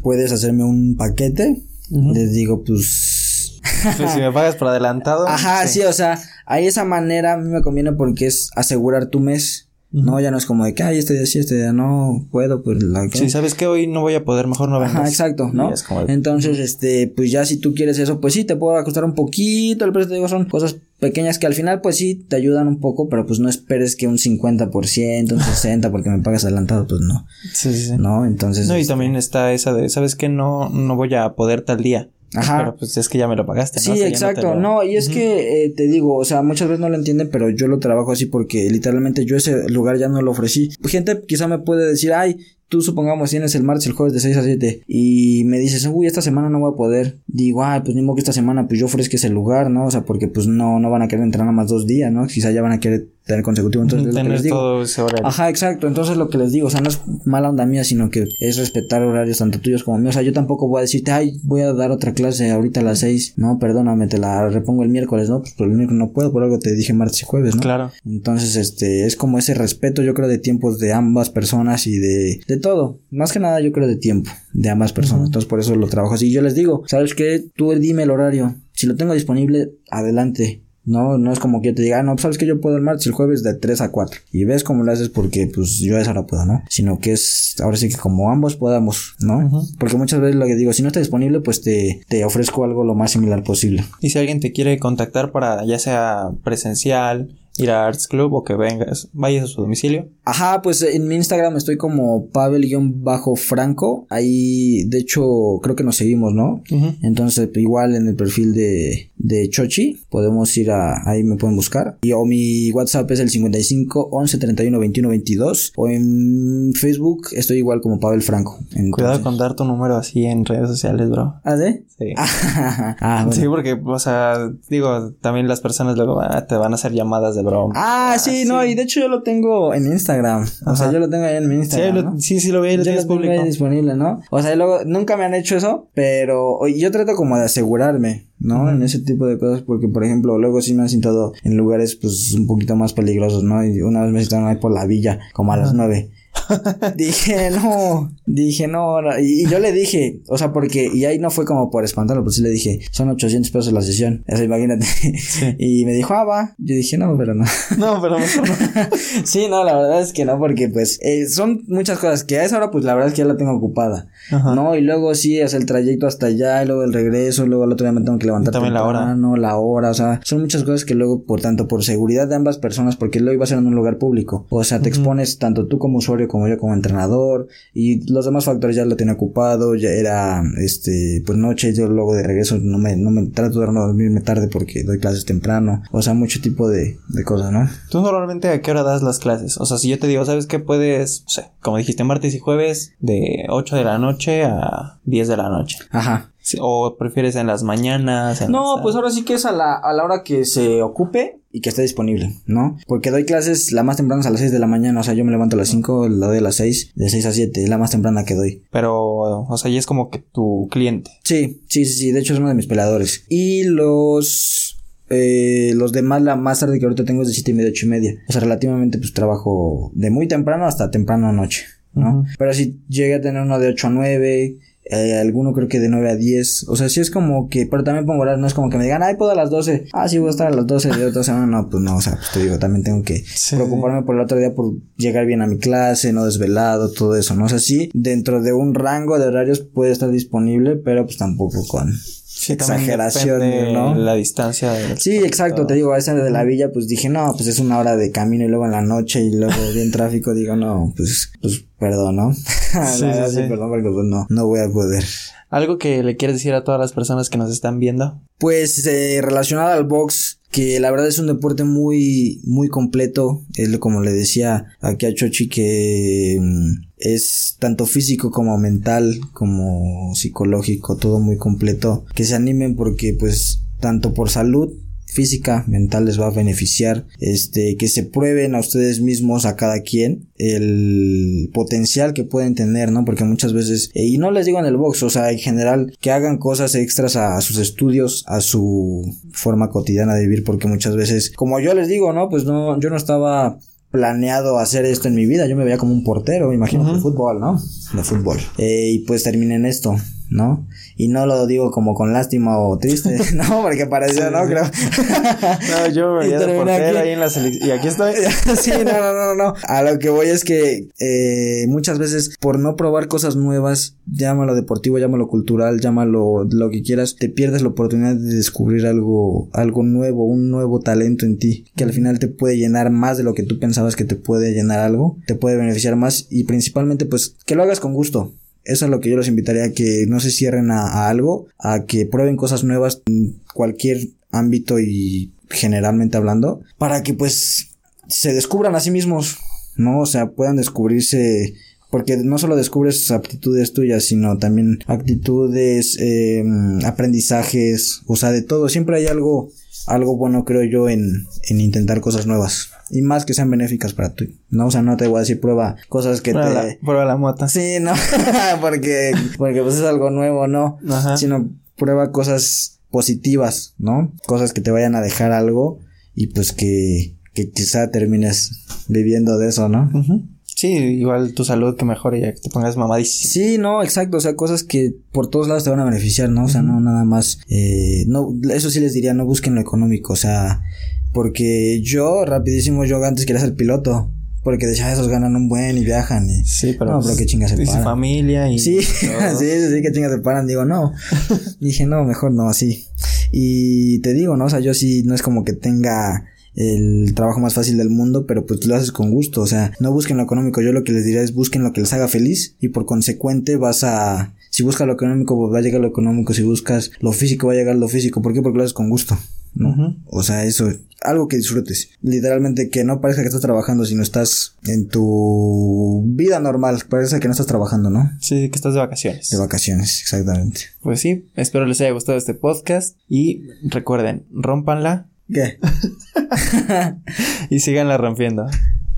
puedes hacerme un paquete. Les digo, pues... pues si me pagas por adelantado. Ajá, sí. o sea, hay esa manera a mí me conviene porque es asegurar tu mes. No, ya no es como de que, ay, este día sí, este día no puedo, pues la Sí, sabes que hoy no voy a poder, mejor no vengas. Ajá, exacto, ¿no? Entonces, este, pues ya si tú quieres eso, pues sí, te puede costar un poquito el precio, te digo, son cosas pequeñas que al final, pues sí, te ayudan un poco, pero pues no esperes que un 50%, un 60% porque me pagas adelantado, pues no. Sí, sí, sí. ¿No? Entonces. No, y este, también está esa de, ¿sabes qué? No, no voy a poder tal día. Ajá. Pero pues es que ya me lo pagaste, ¿no? Sí, O sea, ya no te exacto. lo- No, y es que eh, te digo, o sea, muchas veces no lo entienden, pero yo lo trabajo así porque literalmente yo ese lugar ya no lo ofrecí. Gente quizá me puede decir, ay, tú supongamos tienes el martes el jueves de 6 a 7 y me dices, uy, esta semana no voy a poder. Digo, ay, pues ni modo que esta semana pues yo ofrezca ese lugar, ¿no? O sea, porque pues no, no van a querer entrenar más dos días, ¿no? Quizá ya van a querer tener consecutivo. Entonces, es lo que les digo. todo ese horario. Ajá, exacto. Entonces lo que les digo, o sea, no es mala onda mía, sino que es respetar horarios tanto tuyos como míos. O sea, yo tampoco voy a decirte, ay, voy a dar otra clase ahorita a las seis. No, perdóname, te la repongo el miércoles, ¿no? Pues por el miércoles no puedo, por algo te dije martes y jueves, ¿no? Claro. Entonces, este, es como ese respeto, yo creo, de tiempos de ambas personas y de, de todo. Más que nada, yo creo de tiempo de ambas personas. Entonces, por eso lo trabajo así. Yo les digo, ¿sabes qué? Tú dime el horario. Si lo tengo disponible, adelante. No, no es como que yo te diga, ah, no, pues sabes que yo puedo el martes y el jueves de 3 a 4. Y ves cómo lo haces porque, pues, yo a esa hora puedo, ¿no? Sino que es, ahora sí que como ambos podamos, ¿no? Porque muchas veces lo que digo, si no está disponible, pues te, te ofrezco algo lo más similar posible. Y si alguien te quiere contactar para ya sea presencial, ir a Arts Club o que vengas, vayas a su domicilio. Ajá, pues en mi Instagram estoy como Pavel-Franco. Ahí, de hecho, creo que nos seguimos, ¿no? Entonces, igual en el perfil de, de Chochi, podemos ir a, ahí me pueden buscar. Y o mi WhatsApp es el 55 11 31 21 22. O en Facebook estoy igual como Pavel Franco. Entonces- Cuidado con dar tu número así en redes sociales, bro. ¿Ah, sí? Sí. ah, bueno. Sí, porque, o sea, digo, también las personas luego ah, te van a hacer llamadas de broma. Ah, sí, no, y de hecho yo lo tengo en Instagram. O sea, yo lo tengo ahí en mi Sí, Instagram. lo- ¿no? sí, sí lo vi, lo Yo tienes lo tengo público. ahí disponible, ¿no? O sea, y luego nunca me han hecho eso, pero yo trato como de asegurarme, ¿no? En ese tipo de cosas, porque por ejemplo, luego sí me han sentado en lugares pues un poquito más peligrosos, ¿no? Y una vez me sentaron ahí por la villa, como a las nueve. dije, no, dije, no, no. Y, y yo le dije, o sea, porque, y ahí no fue como por espantarlo, pues sí le dije, son 800 pesos la sesión, eso imagínate. Y me dijo, ah, va. Yo dije, no, pero no. No, pero mejor no. sí, no, la verdad es que no, porque pues eh, son muchas cosas que a esa hora pues la verdad es que ya la tengo ocupada. Ajá. No, y luego sí, hacer el trayecto hasta allá, y luego el regreso, luego el otro día me tengo que levantar Y también la hora. temprano, la hora, o sea, son muchas cosas que luego, por tanto, por seguridad de ambas personas, porque luego iba a ser en un lugar público, o sea, te expones tanto tú como usuario como yo como entrenador, y los demás factores ya lo tenía ocupado, ya era, este, pues noche, yo luego de regreso no me, no me trato de no dormirme tarde porque doy clases temprano, o sea, mucho tipo de, de cosas, ¿no? ¿Tú normalmente a qué hora das las clases? O sea, si yo te digo, ¿sabes qué puedes? Sé, como dijiste, martes y jueves de 8 de la noche a 10 de la noche. Ajá. Sí, ¿O prefieres en las mañanas? en No, las- pues ahora sí que es a la, a la hora que se ocupe y que esté disponible, ¿no? Porque doy clases, la más temprana es a las 6 de la mañana, o sea, yo me levanto a las 5, la doy a las 6, de 6 a 7, es la más temprana que doy. Pero, o sea, ya es como que tu cliente. Sí, sí, sí, sí, de hecho es uno de mis peleadores. Y los... Eh, los demás, la más tarde que ahorita tengo es de 7 y media, 8 y media. O sea, relativamente pues trabajo de muy temprano hasta temprano noche, ¿no? Pero si llegué a tener uno de 8 a 9, eh, alguno creo que de 9 a 10. O sea, sí es como que, pero también pongo horario, no es como que me digan, ay, puedo a las 12. Ah, sí, voy a estar a las 12 de otra semana. No, pues no, o sea, pues te digo, también tengo que Sí. preocuparme por el otro día por llegar bien a mi clase, no desvelado, todo eso, ¿no? O sea, sí, dentro de un rango de horarios puede estar disponible, pero pues tampoco con Sí, exageración, depende ¿no? La distancia. del- Sí, exacto, te digo, a esa de la villa, pues dije, no, pues es una hora de camino y luego en la noche y luego bien tráfico, digo, no, pues, pues, perdón, ¿no? Sí, sí, sí, sí. perdón, porque pues no, no voy a poder. ¿Algo que le quieres decir a todas las personas que nos están viendo? Pues, eh, relacionado al box, que la verdad es un deporte muy, muy completo. Es como le decía aquí a Chochi que mm, es tanto físico como mental, como psicológico, todo muy completo. Que se animen porque pues tanto por salud física, mental les va a beneficiar, este, que se prueben a ustedes mismos, a cada quien, el potencial que pueden tener, ¿no? Porque muchas veces, eh, y no les digo en el box, o sea, en general, que hagan cosas extras a, sus estudios, a su forma cotidiana de vivir, porque muchas veces, como yo les digo, ¿no? Pues no, yo no estaba planeado hacer esto en mi vida. Yo me veía como un portero, imagino, de fútbol, ¿no? De fútbol. Eh, y pues terminé en esto. ¿No? Y no lo digo como con lástima o triste, no, porque parecía, ¿no? Creo. no, yo me de ahí en la selección. Y aquí estoy. sí, no, no, no, no. A lo que voy es que eh, muchas veces por no probar cosas nuevas, llámalo deportivo, llámalo cultural, llámalo lo que quieras, te pierdes la oportunidad de descubrir algo, algo nuevo, un nuevo talento en ti, que al final te puede llenar más de lo que tú pensabas que te puede llenar algo, te puede beneficiar más y principalmente pues que lo hagas con gusto. Eso es lo que yo los invitaría a que no se cierren a, algo, a que prueben cosas nuevas en cualquier ámbito y generalmente hablando, para que pues se descubran a sí mismos, ¿no? O sea, puedan descubrirse porque no solo descubres aptitudes tuyas, sino también actitudes, em, aprendizajes, o sea, de todo. Siempre hay algo, algo bueno, creo yo, en, en intentar cosas nuevas. Y más que sean benéficas para ti. No, o sea, no te voy a decir prueba cosas que prueba te. La, prueba la mota. Sí, no. porque, porque pues es algo nuevo, ¿no? Ajá. Sino prueba cosas positivas, ¿no? Cosas que te vayan a dejar algo y pues que, que quizá termines viviendo de eso, ¿no? Sí, igual tu salud que mejore ya que te pongas mamadísimo. Sí, no, exacto, o sea, cosas que por todos lados te van a beneficiar, ¿no? O sea, no nada más, eh, no, eso sí les diría, no busquen lo económico, o sea, porque yo, rapidísimo, yo antes quería ser piloto. Porque decía, esos ganan un buen y viajan. Y, sí, pero. No, pero qué chingas se y paran. familia y. Sí, sí, sí, qué chingas se paran. Digo, no. Dije, no, mejor no, así. Y te digo, ¿no? O sea, yo sí, no es como que tenga el trabajo más fácil del mundo, pero pues lo haces con gusto, o sea, no busquen lo económico, yo lo que les diría es busquen lo que les haga feliz y por consecuente vas a, si buscas lo económico pues va a llegar lo económico, si buscas lo físico va a llegar lo físico, ¿por qué? Porque lo haces con gusto. ¿no? O sea, eso, algo que disfrutes. Literalmente que no parezca que estás trabajando, sino estás en tu vida normal. Parece que no estás trabajando, ¿no? Sí, que estás de vacaciones. De vacaciones, exactamente. Pues sí, espero les haya gustado este podcast y recuerden, rompanla. ¿Qué? y síganla rompiendo.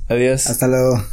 Adiós. Hasta luego.